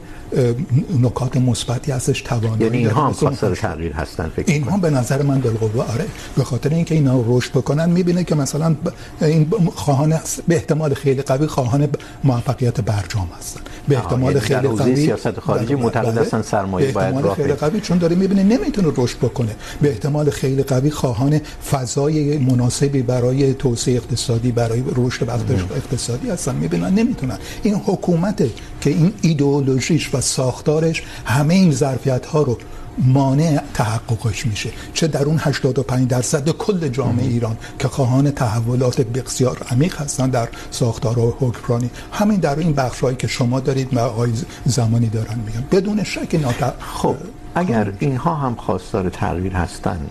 نکات مثبتی هستش توانایی یعنی اینها هم خواستار تغییر هستن فکر اینها به نظر من بالقوه آره به خاطر اینکه اینا رشد بکنن میبینه که مثلا این خواهان به احتمال خیلی قوی خواهان موفقیت برجام هستن. به احتمال یعنی خیلی قوی سیاست خارجی معتقد هستن سرمایه باید راه خیلی قوی چون داره میبینه نمیتونه رشد بکنه. به احتمال خیلی قوی خواهان فضای مناسبی برای توسعه اقتصادی برای رشد اقتصادی هستن. میبینن نمیتونن. این حکومته که این ایدئولوژیش و ساختارش همه این ظرفیت ها رو مانع تحققش میشه. چه در اون 85 درصد کل جامعه ایران که خواهان تحولات بسیار عمیق هستن در ساختار و حکمرانی. همین در این بخش هایی که شما دارید و آقای زمانی دارن میگن. بدون شک نات خب اگر اینها هم خواستار تغییر هستند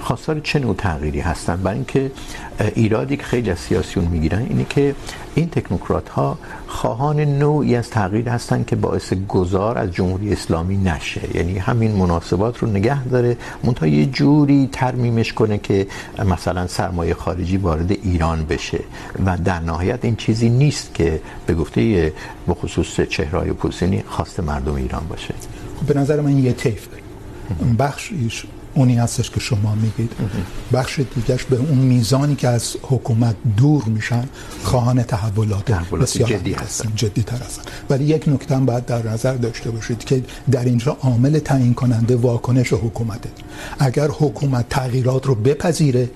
خواستار چه نوع تغییری هستن برای اینکه ایرادی که خیلی از سیاسیون میگیرن اینه که این تکنوکرات ها خواهان نوعی از تغییر هستن که باعث گذار از جمهوری اسلامی نشه. یعنی همین مناسبات رو نگه داره. منتها یه جوری ترمیمش کنه که مثلا سرمایه خارجی وارد ایران بشه. و در نهایت این چیزی نیست که به گفته به خصوص چهرهای اپوزیسیونی خواست مردم ایران باشه. خب به نظر من یه طیف بخش اونی هستش که شما میگید. بخش دیگرش به اون میزانی که از حکومت دور میشن خواهان تحولات بسیار جدی هستن. جدی تر هستن. ولی یک نکته هم باید در نظر داشته باشید که در اینجا عامل تعیین کننده واکنش حکومته. اگر حکومت تغییرات رو بپذیره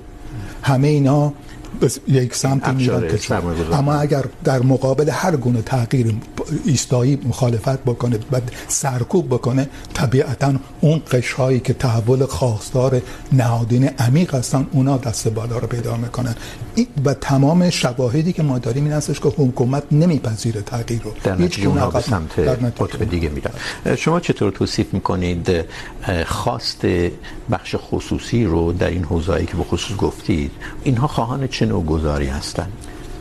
همه اینا یک سمت میرن که اما اگر در مقابل هر گونه تغییر ایستایی مخالفت بکنه و سرکوب بکنه طبیعتا اون قشرهایی که تحول خواستار نهادین عمیق هستن اونا دست بالا رو پیدا میکنن. و تمام شواهدی که ما داریم این هستش که حکومت نمیپذیره تغییر رو. در نتیجه اونها به سمت قطب دیگه میرن. شما چطور توصیف میکنید خواست بخش خصوصی رو در این حوزه‌ای که به خصوص گفتید اینها خواهان چه نوع گذاری هستن؟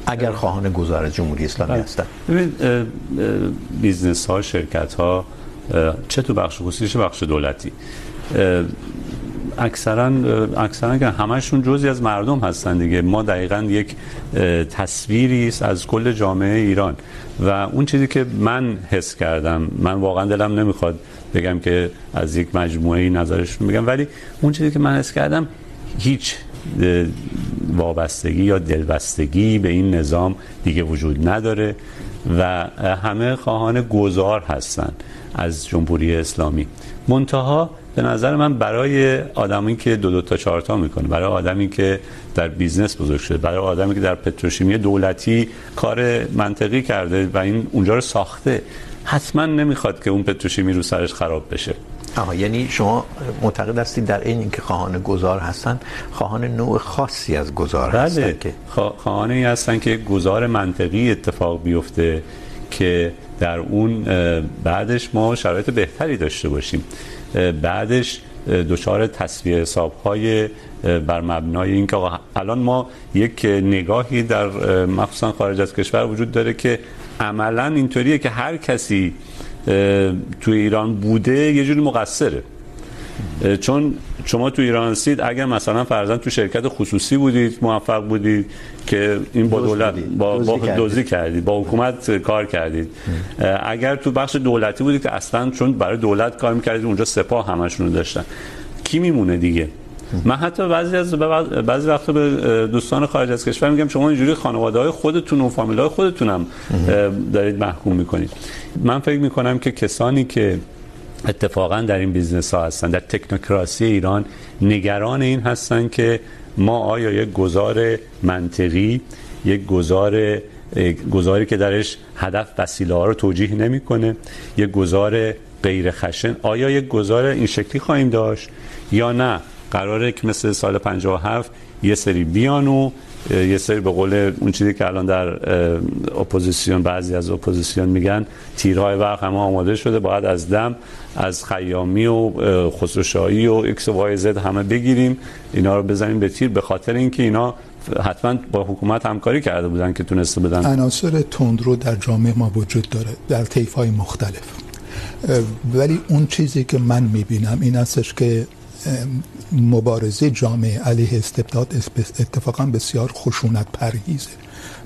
اگر خواهان گذار جمهوری اسلامی هستن. ببین بیزنس ها شرکت ها چه تو بخش خصوصی چه بخش دولتی. اکثرا اکثرا که همشون جزئی از مردم هستن دیگه. ما دقیقا یک تصویری است از کل جامعه ایران. و اون چیزی که من حس کردم من واقعا دلم نمیخواد بگم که از یک مجموعه نظرشون بگم ولی اون چیزی که من حس کردم هیچ وابستگی یا دلبستگی به این نظام دیگه وجود نداره و همه خواهان گذار هستن از جمهوری اسلامی. منتها به نظر من برای آدمی که دو دو تا چهار تا میکنه، برای آدمی که در بیزنس بزرگ شده، برای آدمی که در پتروشیمی دولتی کار منطقی کرده و این اونجا رو ساخته حتما نمیخواد که اون پتروشیمی رو سرش خراب بشه آها یعنی شما معتقد هستید در این اینکه خواهان گذار هستن خواهان نوع خاصی از گذار هستن بله. که خواهانی هستن که گذار منطقی اتفاق بیفته که در اون بعدش ما شرایط بهتری داشته باشیم بعدش دچار تصفیه حساب‌های بر مبنای اینکه الان ما یک نگاهی در مخصوصا خارج از کشور وجود داره که عملا اینطوریه که هر کسی تو ایران بوده یه جوری مقصره. چون شما تو ایران هستید اگر مثلا فرضاً تو شرکت خصوصی بودید موفق بودید که این با دولت با با دوزی کردید با حکومت کار کردید. اگر تو بخش دولتی بودید که اصلا چون برای دولت کار می‌کردید اونجا سپاه همشون داشتن. کی میمونه دیگه؟ من حتی بعضی از بعضی وقتا به دوستان خارج از کشور میگم شما اینجوری خانواده‌های خودتون و فامیل‌های خودتون هم دارید محکوم میکنید. من فکر میکنم که کسانی که اتفاقا در این بیزنس ها هستن در تکنوکراسی ایران نگران این هستن که ما آیا یک گذار منطقی یک گذار گذاری که درش هدف وسیله ها رو توجیه نمیکنه یک گذار غیر خشن آیا یک گذار این شکلی خواهیم داشت یا نه؟ قراره که مثل سال 57 یه سری بیان و یه سری به قول اون چیزی که الان در اپوزیسیون، بعضی از اپوزیسیون میگن تیرهای برق هم آماده شده، باید از دم، از خیامی و خسروشاهی و ایکس و وای زد همه بگیریم، اینا رو بزنیم به تیر، به خاطر اینکه اینا حتما با حکومت همکاری کرده بودن که تونسته بدن. عناصر تندرو در جامعه ما وجود داره، در طیف های مختلف ولی اون چیزی که من میبینم این استش که مبارزه جامعه علیه استبداد اتفاقا بسیار خشونت پرهیزه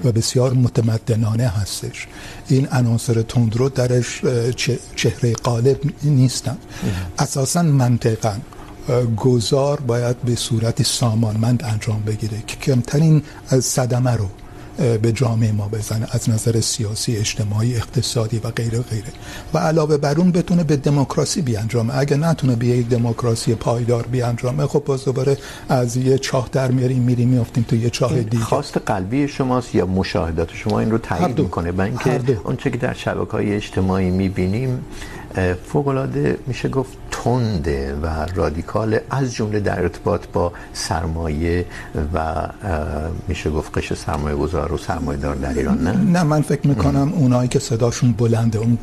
و بسیار متمدنانه هستش. این عناصر تندرو درش چهره غالب نیستن. اساسا منطقا گذار باید به صورت سامانمند انجام بگیره که کمترین صدمه رو به جامعه ما بزنه از نظر سیاسی اجتماعی اقتصادی و غیره غیره. و علاوه بر اون بتونه به دموکراسی بیانجامه. اگه نتونه به یک دموکراسی پایدار بیانجامه خب باز دوباره از یه چاه در میاریم میریم میافتیم تو یه چاه دیگه. خواست قلبی شماست یا مشاهدات شما این رو تایید میکنه؟ با اینکه اونچه که در شبکه‌های اجتماعی میبینیم فوق العاده میشه گفت تنده و رادیکال از جمله در ارتباط با سرمایه و میشه گفت قش سرمایه گذار و سرمایه دار در ایران نه؟ نه من فکر میکنم اونایی که صداشون بلنده اون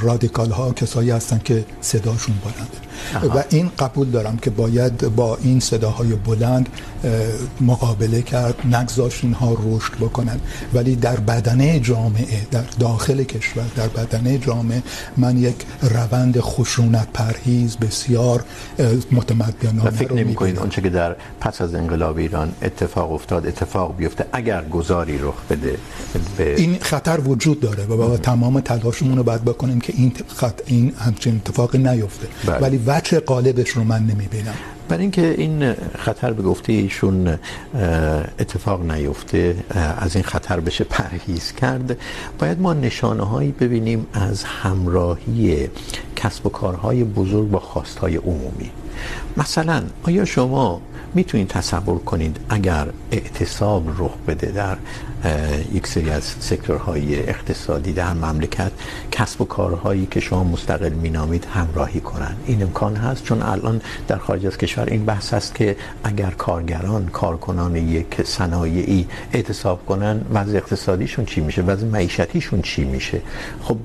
رادیکال ها کسایی هستن که صداشون بلنده. آها. و این قبول دارم که باید با این صداهای بلند مقابله کرد نگذاشت اینها رشد بکنن. ولی در بدنه جامعه در داخل کشور در بدنه جامعه من یک روند خشونت پرهیز بسیار متمدنانه و فکر نمی کنید آنچه که در پس از انقلاب ایران اتفاق افتاد اتفاق بیفته. اگر گذاری رخ بده به این خطر وجود داره و با تمام تلاشمون رو باید بکنیم که این خط این همچین اتفاقی نیفته. بله. ولی وجه غالبش رو من نمیبینم. برای اینکه این خطر به گفته ایشون اتفاق نیفته از این خطر بشه پرهیز کرد باید ما نشانه هایی ببینیم از همراهی کسب و کارهای بزرگ با خواستهای عمومی. مثلا، آیا شما میتونید تصور کنید اگر اعتصاب رخ بده در یک سری از سکتورهای اقتصادی در مملکت، کسب و کارهایی که شما مستقل مینامید همراهی کنن. این امکان هست، چون الان در خارج از کشور این بحث هست که اگر کارگران، کارکنان یک صنایعی اعتصاب کنن، وضع اقتصادیشون چی میشه؟ وضع معیشتیشون چی میشه؟ خب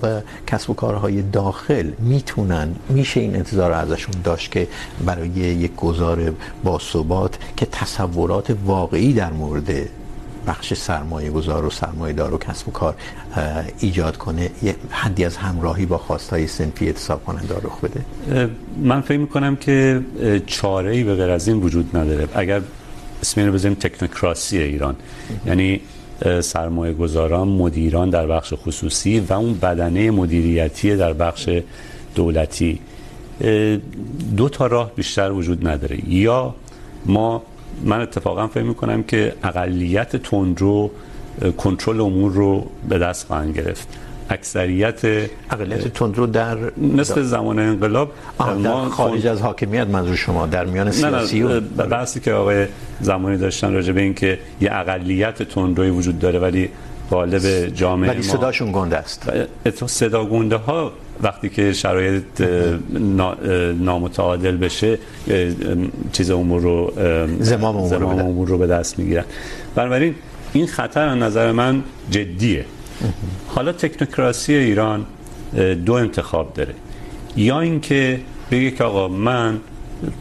کسب و کارهای داخل میتونن، میشه این انتظار ازشون داشت که برای یک گذار باثبات که تصورات واقعی در مورد بخش سرمایه گذار و سرمایه دار و کسب و کار ایجاد کنه، یه حدی از همراهی با خواستهای سنفی اعتصاب کننده رخ بده؟ من فکر میکنم که چاره ای به غیر از این وجود نداره. اگر اسم اینو بزنیم تکنوکراسی ایران یعنی سرمایه گذاران، مدیران در بخش خصوصی و اون بدنه مدیریتی در بخش دولتی دو تا راه بیشتر وجود نداره. یا ما من اتفاقا فکر میکنم که اقلیت تندرو کنترل امور رو به دست خواهند گرفت. اکثریت اقلیت تندرو در مثل زمان انقلاب در خارج از حاکمیت منظور شما در میان سیاسی و بحثی که آقای زمانی داشتن راجع به این که یه اقلیت تندروی وجود داره ولی غالب جامعه ولی صداشون گنده است. صدا گنده ها وقتی که شرایط نامتعادل بشه چیز امور رو زمام امور, زمام امور رو به دست میگیرن. بنابراین این خطر از نظر من جدیه. حالا تکنوکراسی ایران دو انتخاب داره. یا اینکه بگه که آقا من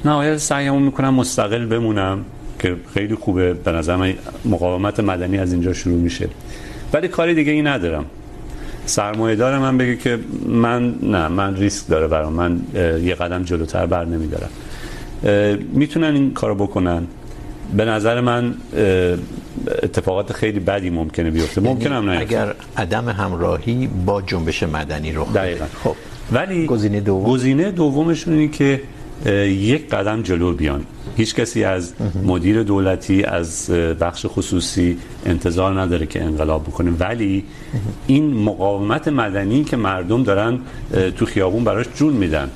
نهایت سعیمو میکنم مستقل بمونم که خیلی خوبه. به نظر من مقاومت مدنی از اینجا شروع میشه. ولی کاری دیگه ای ندارم. سرمایه دار من بگه که من نه من ریسک داره برام. من یه قدم جلوتر بر نمیدارم. میتونن این کارو بکنن. به نظر من اتفاقات خیلی بدی ممکنه بیفته. ممکنه هم نه. اگر عدم همراهی با جنبش مدنی رخ بده. خب. ولی گزینه دوم؟ گزینه دومشون اینه که یک قدم جلو بیان. هیچ کسی از مدیر دولتی، از بخش خصوصی انتظار نداره که انقلاب بکنه. ولی این مقاومت مدنی که مردم دارن تو خیابون براش جون میدن.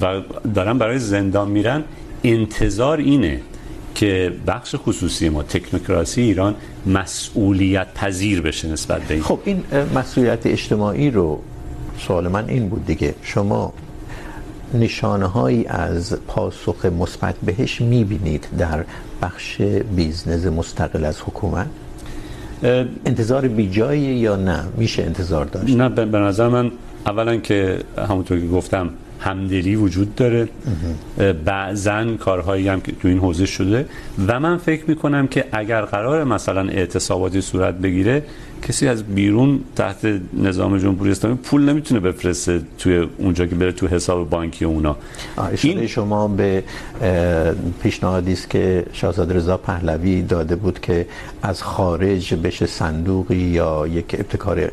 و دارن برای زندان میرن. انتظار اینه که بخش خصوصی ما، تکنوکراسی ایران، مسئولیت پذیر بشه نسبت به این. خب، این مسئولیت اجتماعی رو سوال من این بود دیگه. شما نشانه هایی از پاسخ مثبت بهش میبینید در بخش بیزنس مستقل از حکومت؟ انتظار بیجایی یا نه؟ میشه انتظار داشت؟ نه به نظر من اولا که همونطور که گفتم همدلی وجود داره. بعضا کارهایی هم که تو این حوزه شده. و من فکر میکنم که اگر قرار مثلا اعتصاباتی صورت بگیره کسی از بیرون تحت نظام جمهوری اسلامی پول نمیتونه بفرسته توی اونجا که بره تو حساب بانکی اونا. اشاره شما به پیشنهادی است که شاهزاده رضا پهلوی داده بود که از خارج بشه صندوقی یا یک ابتکار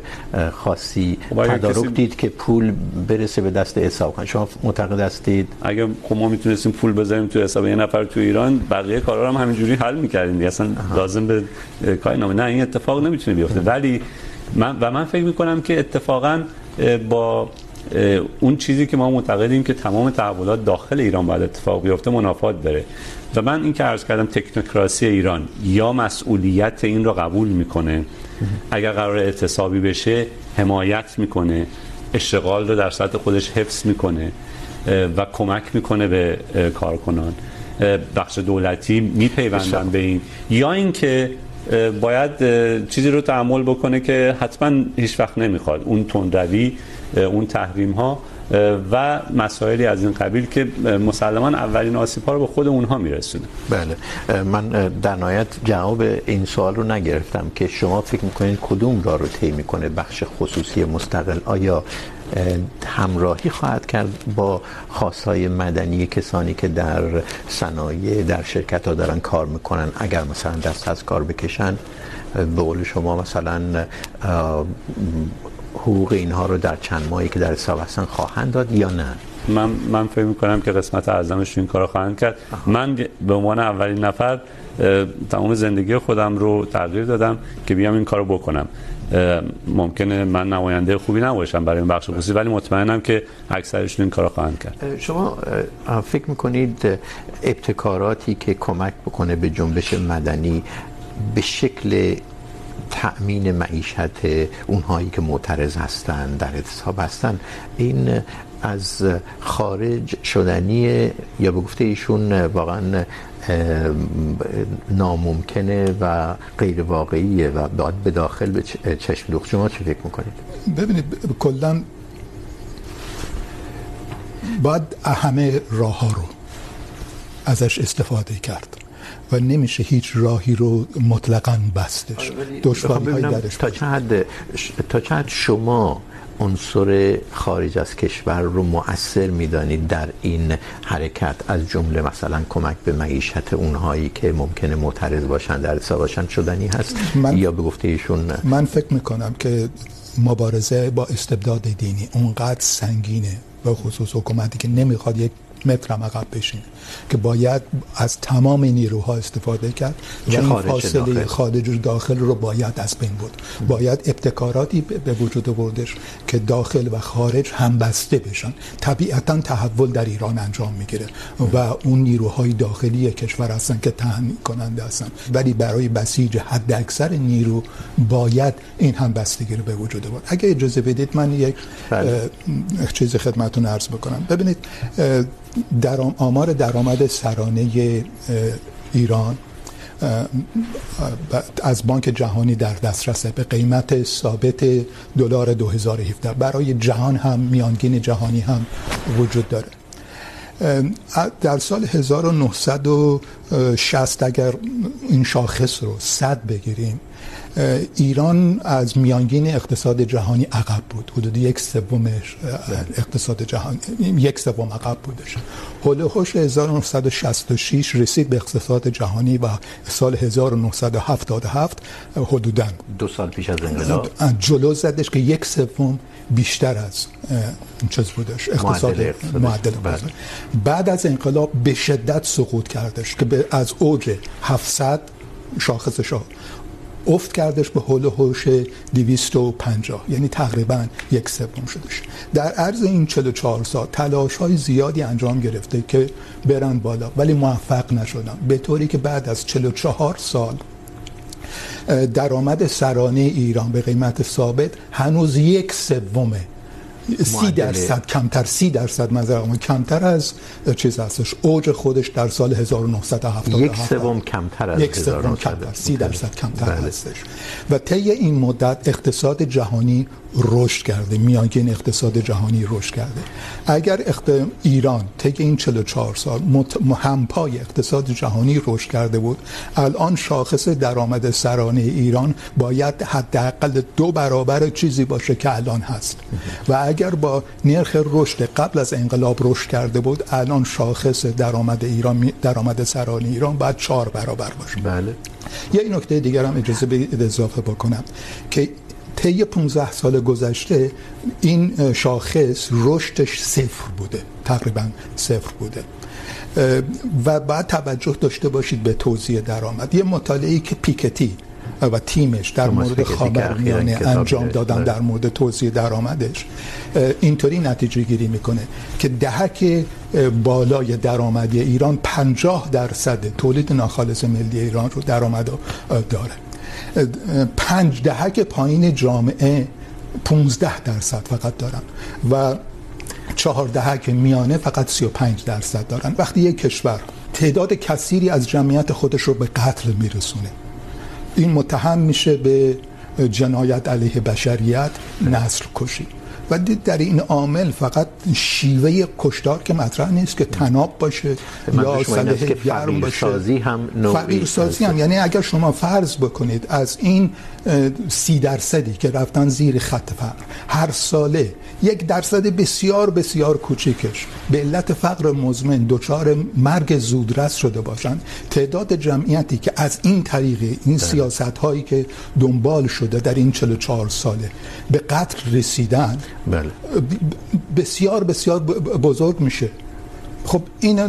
خاصی تدارک دید که پول برسه به دست حساب شما معتقد هستید؟ اگه خب ما میتونستیم پول بذاریم تو حساب یه نفر تو ایران بقیه کارا هم همینجوری حل میکردیم. اصلا لازم به کاری نامه نه این اتفاق نمیتونه بیفته. ولی من و من فکر میکنم که اتفاقا با اون چیزی که ما معتقدیم که تمام تحولات داخل ایران باید اتفاق بیفته منافات داره. و من این که عرض کردم تکنوکراسی ایران یا مسئولیت این رو قبول میکنه اگر قرار اعتصابی بشه حمایت میکنه. اشتغال رو در سطح خودش حفظ میکنه و کمک میکنه به کارکنان. بخش دولتی میپیوندن به این. یا اینکه باید چیزی رو تحمل بکنه که حتما هیچ وقت نمیخواد. اون تندروی اون تحریم ها و مسائلی از این قبیل که مسلما اولین آسیب ها رو به خود اونها میرسونه. بله. من در نهایت جواب این سوال رو نگرفتم که شما فکر میکنید کدوم راه رو طی میکنه بخش خصوصی مستقل؟ آیا همراهی خواهد کرد با خواستهای مدنی کسانی که در صنایع، در شرکت ها دارن کار میکنن اگر مثلا دست از کار بکشن؟ به قول شما مثلا حقوق اینها رو در چند ماهی که در حساب هستن خواهند داد یا نه؟ من من فکر میکنم که قسمت اعظمش این کارو خواهند کرد. آها. من به عنوان اولین نفر تمام زندگی خودم رو تغییر دادم که بیام این کارو بکنم. ممکنه من نماینده خوبی نباشم برای این بخش خصوصی ولی مطمئنم که اکثرشون این کارو خواهند کرد. شما فکر میکنید ابتکاراتی که کمک بکنه به جنبش مدنی به شکل تأمین معیشت اونهایی که معترض هستن در اعتصاب هستن این از خارج شدنیه یا به گفته ایشون واقعا ناممکنه و غیر واقعیه و باید به داخل به چشم دوخت. شما چی فکر میکنید؟ ببینید کلا باید همه راه ها رو ازش استفاده کرد. و نمیشه هیچ راهی رو مطلقاً بستش دشواری های درش تا چه حد تا چه حد شما عنصر خارج از کشور رو مؤثر میدانید در این حرکت؟ از جمله مثلا کمک به معیشت اونهایی که ممکنه معترض باشن در حساب باشن شدنی هست؟ من یا به گفته ایشون من فکر میکنم که مبارزه با استبداد دینی اونقدر سنگینه به خصوص حکومتی که نمیخواد یک متر هم عقب بشینه که باید از تمام نیروها استفاده کرد و این فاصله خارج و داخل رو باید از بین بود باید ابتکاراتی به وجود آوردش که داخل و خارج هم بسته بشن. طبیعتا تحول در ایران انجام میگیره و اون نیروهای داخلی کشور هستن که تامین کننده هستن. ولی برای بسیج حد اکثر نیرو باید این هم بستگی رو به وجود آورد. اگه اجازه بدید من یک چیز خدمتتون عرض بکنم. ببینید در آمار درآمد سرانه ایران از بانک جهانی در دسترسه به قیمت ثابت دلار 2017 برای جهان هم، میانگین جهانی هم وجود داره. در سال 1960 اگر این شاخص رو 100 بگیریم ایران از میانگین اقتصاد جهانی عقب بود. حدود یک سوم اقتصاد جهانی یک سوم عقب بودش. هولوش 1966 رسید به اقتصاد جهانی و سال 1977 حدوداً. دو سال پیش از انقلاب. جلو زدش که یک سوم بیشتر از چیز بودش. اقتصاد معدل بعد از انقلاب به شدت سقوط کردش که از اوج 700 شاخص افت کردش به حول هوش 250 یعنی تقریباً یک سوم شدش. در عرض این 44 سال تلاش های زیادی انجام گرفته که برن بالا، ولی موفق نشدن به طوری که بعد از 44 سال درآمد سرانه ایران به قیمت ثابت هنوز یک سوم سی درصد کمتر سی درصد منظر کمتر از چیز هستش. اوج خودش در سال 1977 یک سوم کمتر از یک سوم کمتر سی درصد کمتر هستش. و طی این مدت اقتصاد جهانی رشد کرده میانگین اقتصاد جهانی رشد کرده. اگر اخت... ایران طی این 44 سال مت... همپای اقتصاد جهانی رشد کرده بود الان شاخص درآمد سرانه ایران باید حداقل دو برابر چیزی باشه که الان هست. و اگر با نرخ رشد قبل از انقلاب رشد کرده بود الان شاخص درآمد ایران درآمد سرانه ایران باید چهار برابر باشه. بله. یه نکته دیگر هم اجازه بدید اضافه بکنم که طی 15 سال گذشته این شاخص رشدش صفر بوده تقریباً صفر بوده. و باید توجه داشته باشید به توزیع درآمد. یه مطالعه‌ای که پیکتی و تیمش در مورد خاورمیانه انجام دادن در مورد توزیع درآمدش اینطوری نتیجه گیری میکنه که دهک بالای درآمدی ایران 50 درصد تولید ناخالص ملی ایران رو درآمد داره. پنج دهک پایین جامعه 15 درصد فقط دارن و چهار دهک میانه فقط 35 درصد دارن. وقتی یک کشور تعداد کثیری از جمعیت خودش رو به قتل میرسونه، این متهم میشه به جنایت علیه بشریت نسل کشی. و در این عامل فقط شیوه کشتار که مطرح نیست که تناب باشه یا سلاح گرم باشه. هم نوعی سازی هم. یعنی اگر شما فرض بکنید از این سی درصدی که رفتن زیر خط فقر. هر ساله یک درصد بسیار بسیار کوچیکش به علت فقر مزمن دچار مرگ زودرس شده باشند. تعداد جمعیتی که از این طریق این سیاست هایی که دنبال شده در این 44 ساله به قتل رسیدن بله. بسیار بسیار بزرگ میشه. خب این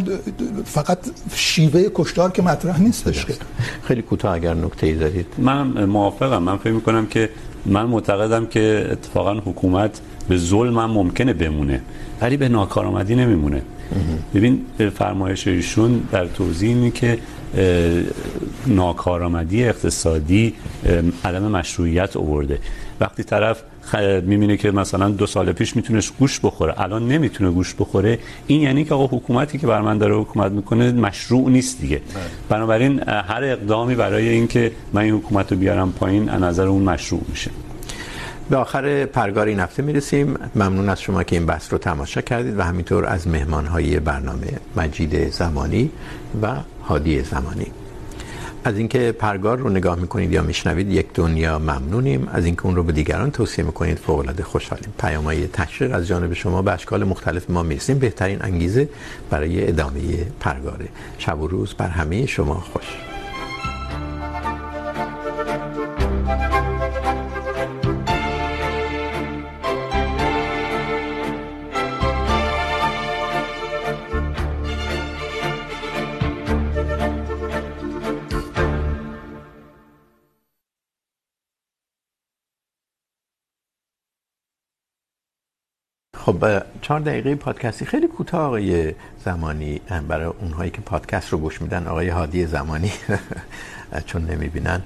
فقط شیوه کشتار که مطرح نیستش خیلی کوتاه اگر نکته ای دارید. من موافقم. من فکر میکنم که من معتقدم که اتفاقا حکومت به ظلم هم ممکنه بمونه. ولی به ناکارآمدی نمیمونه. ببین فرمایش ایشون در توضیح اینه که ناکارآمدی اقتصادی عدم مشروعیت آورده. وقتی طرف میبینه که مثلا دو سال پیش میتونست گوش بخوره. الان نمیتونه گوش بخوره. این یعنی که آقا حکومتی که بر من داره حکومت میکنه مشروع نیست دیگه. بنابراین هر اقدامی برای اینکه من این حکومت رو بیارم پایین از نظر اون مشروع میشه. به آخر پرگار این هفته میرسیم. ممنون از شما که این بحث رو تماشا کردید و همینطور از مهمانهای برنامه مجید زمانی و هادی زمانی. از اینکه پرگار رو نگاه میکنید یا میشنوید، یک دنیا ممنونیم. از اینکه اون رو به دیگران توصیه میکنید فوق العاده خوشحالیم. پیامهای تشویق از جانب شما به اشکال مختلف ما میرسیم. بهترین انگیزه برای ادامه پرگاره. شب و روز بر همه شما خوش. خب چهار دقیقه پادکستی خیلی کوتاه آقای زمانی برای اونهایی که پادکست رو گوش میدن، آقای هادی زمانی. [LAUGHS] چون نمیبینن.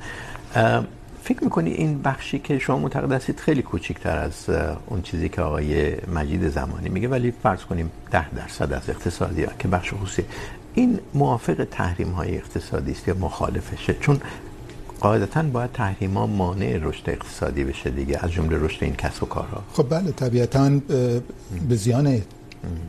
فکر میکنی این بخشی که شما معتقد هستید خیلی کوچیکتر از اون چیزی که آقای مجید زمانی میگه، ولی فرض کنیم ده درصد از اقتصادی ها، که بخش خصوصی، این موافق تحریم های اقتصادی است یا مخالفشه؟ چون قاعدتا باید تحریما مانع رشد اقتصادی بشه دیگه از جمله رشد این کسب و کارها. خب بله طبیعتا به زیان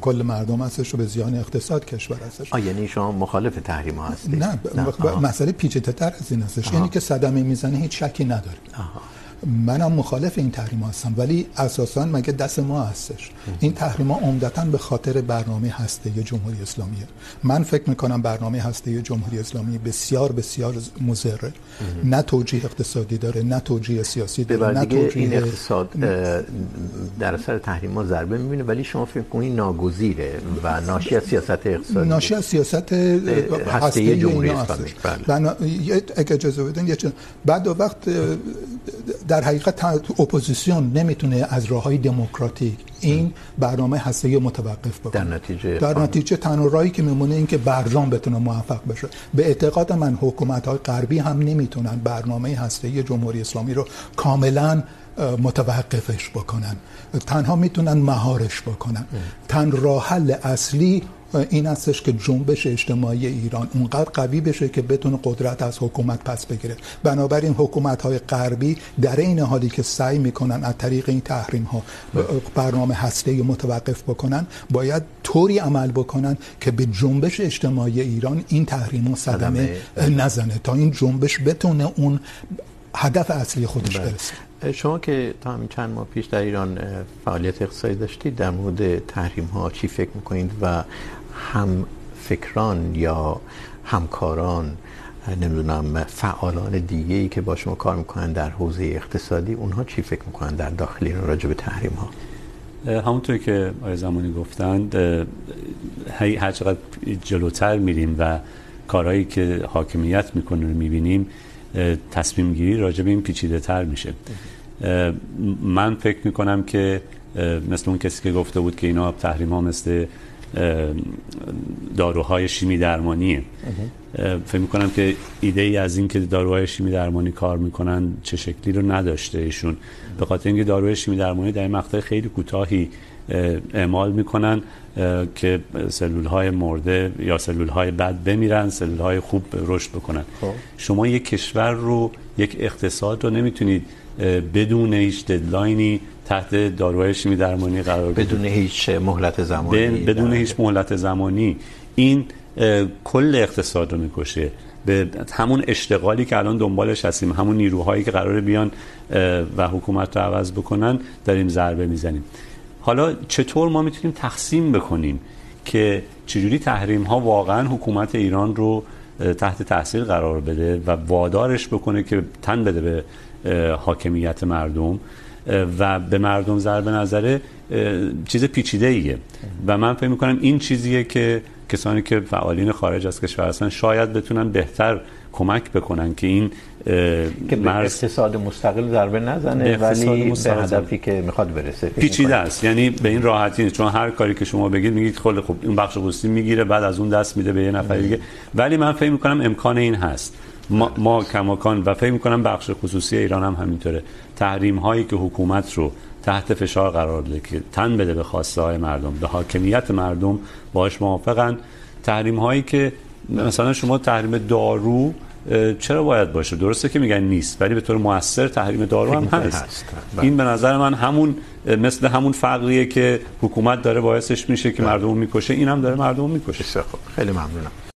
کل مردم هستش و به زیان اقتصاد کشور هستش. آ یعنی شما مخالف تحریم ها هستید نه, نه. مسئله پیچیده تر از این هستش. یعنی که صدمه میزنه هیچ شکی نداره. آها. منم مخالف این تحریم هستم ولی اساسا مگه دست ما هستش؟ این تحریم ها عمدتا به خاطر برنامه هسته جمهوری اسلامی من فکر میکنم برنامه هسته جمهوری اسلامی بسیار بسیار مضره. نه توجیه اقتصادی داره نه توجیه سیاسی داره نه توجیه این اقتصاد در اثر تحریم ها ضربه میبینه ولی شما فکر کنید ناگزیره و ناشی از سیاست اقتصادی؟ ناشی از سیاست هسته جمهوری اسلامی. بله. اگه اجازه بدین بعد وقت در حقیقت اپوزیسیون نمیتونه از راههای دموکراتیک این برنامه هسته متوقف بکنه. در نتیجه در نتیجه تنها راهی که میمونه این که برجام بتونه موفق بشه. به اعتقاد من حکومت های غربی هم نمیتونن برنامه هسته جمهوری اسلامی رو کاملا متوقفش بکنن. تنها میتونن مهارش بکنن. تن راه حل اصلی این هستش که جنبش اجتماعی ایران اونقدر قوی بشه که بتونه قدرت از حکومت پس بگیره. بنابراین حکومت های غربی در این حالی که سعی میکنن از طریق این تحریم ها برنامه هسته متوقف بکنن باید طوری عمل بکنن که به جنبش اجتماعی ایران این تحریم ها صدمه نزنه تا این جنبش بتونه اون هدف اصلی خودش برسه. شما که تا همین چند ماه پیش در ایران فعالیت اقتصادی داشتید در مورد تحریم ها چی فکر میکنید و هم فکران یا همکاران، نمیدونم، فعالان دیگه ای که با شما کار میکنن در حوزه اقتصادی، اونها چی فکر میکنن در داخل ایران راجع به تحریم ها؟ همونطور که آقای زمانی گفتند هر چقدر جلوتر میریم و کارهایی که حاکمیت میکنه رو میبینیم تصمیم گیری راجع به این پیچیده تر میشه. من فکر میکنم که مثل اون کسی که گفته بود که اینا تحریم ها مثل داروهای شیمی درمانیه فکر میکنم که ایده ای از این که داروهای شیمی درمانی کار میکنن چه شکلی رو نداشته ایشون. به خاطر اینکه داروهای شیمی درمانی در مقطع خیلی کوتاهی اعمال میکنن که سلول های مرده یا سلول های بد بمیرن سلول های خوب رشد بکنن. شما یک کشور رو یک اقتصاد رو نمیتونید بدون هیچ ددلاینی تحت داروهای شیمی درمانی قرار بدید بدون هیچ مهلت زمانی. بدون هیچ مهلت زمانی. این کل اقتصاد رو میکشه. به همون اشتغالی که الان دنبالش هستیم همون نیروهایی که قراره بیان و حکومت رو عوض بکنن داریم ضربه میزنیم. حالا چطور ما میتونیم تقسیم بکنیم که چجوری تحریم ها واقعا حکومت ایران رو تحت تاثیر قرار بده و وادارش بکنه که تن بده به حاکمیت مردم؟ و به مردم ضربه نظره چیز پیچیده ایه و من فکر میکنم این چیزیه که کسانی که فعالین خارج از کشور هستن شاید بتونن بهتر کمک بکنن که این که به اقتصاد مستقل ضربه نزنه ولی به هدفی که میخواد برسه. پیچیده است. یعنی به این راحتی نیست. چون هر کاری که شما بگید میگید خیلی خوب این بخش خصوصی میگیره بعد از اون دست میده به یه نفر دیگه. ولی من فکر میکنم امکان این هست. ما, ما کماکان و فکر میکنم بخش خصوصی ایران هم همینطوره. تحریم هایی که حکومت رو تحت فشار قرار داده که تن بده به خواسته های مردم به حاکمیت مردم باش موافقن. تحریم هایی که مثلا شما تحریم دارو چرا باید باشه؟ درسته که میگن نیست ولی به طور مؤثر تحریم دارو هم هست. این به نظر من همون مثل همون فقریه که حکومت داره باعثش میشه که مردم میکشه این هم داره مردم میکشه. خیلی ممنونم.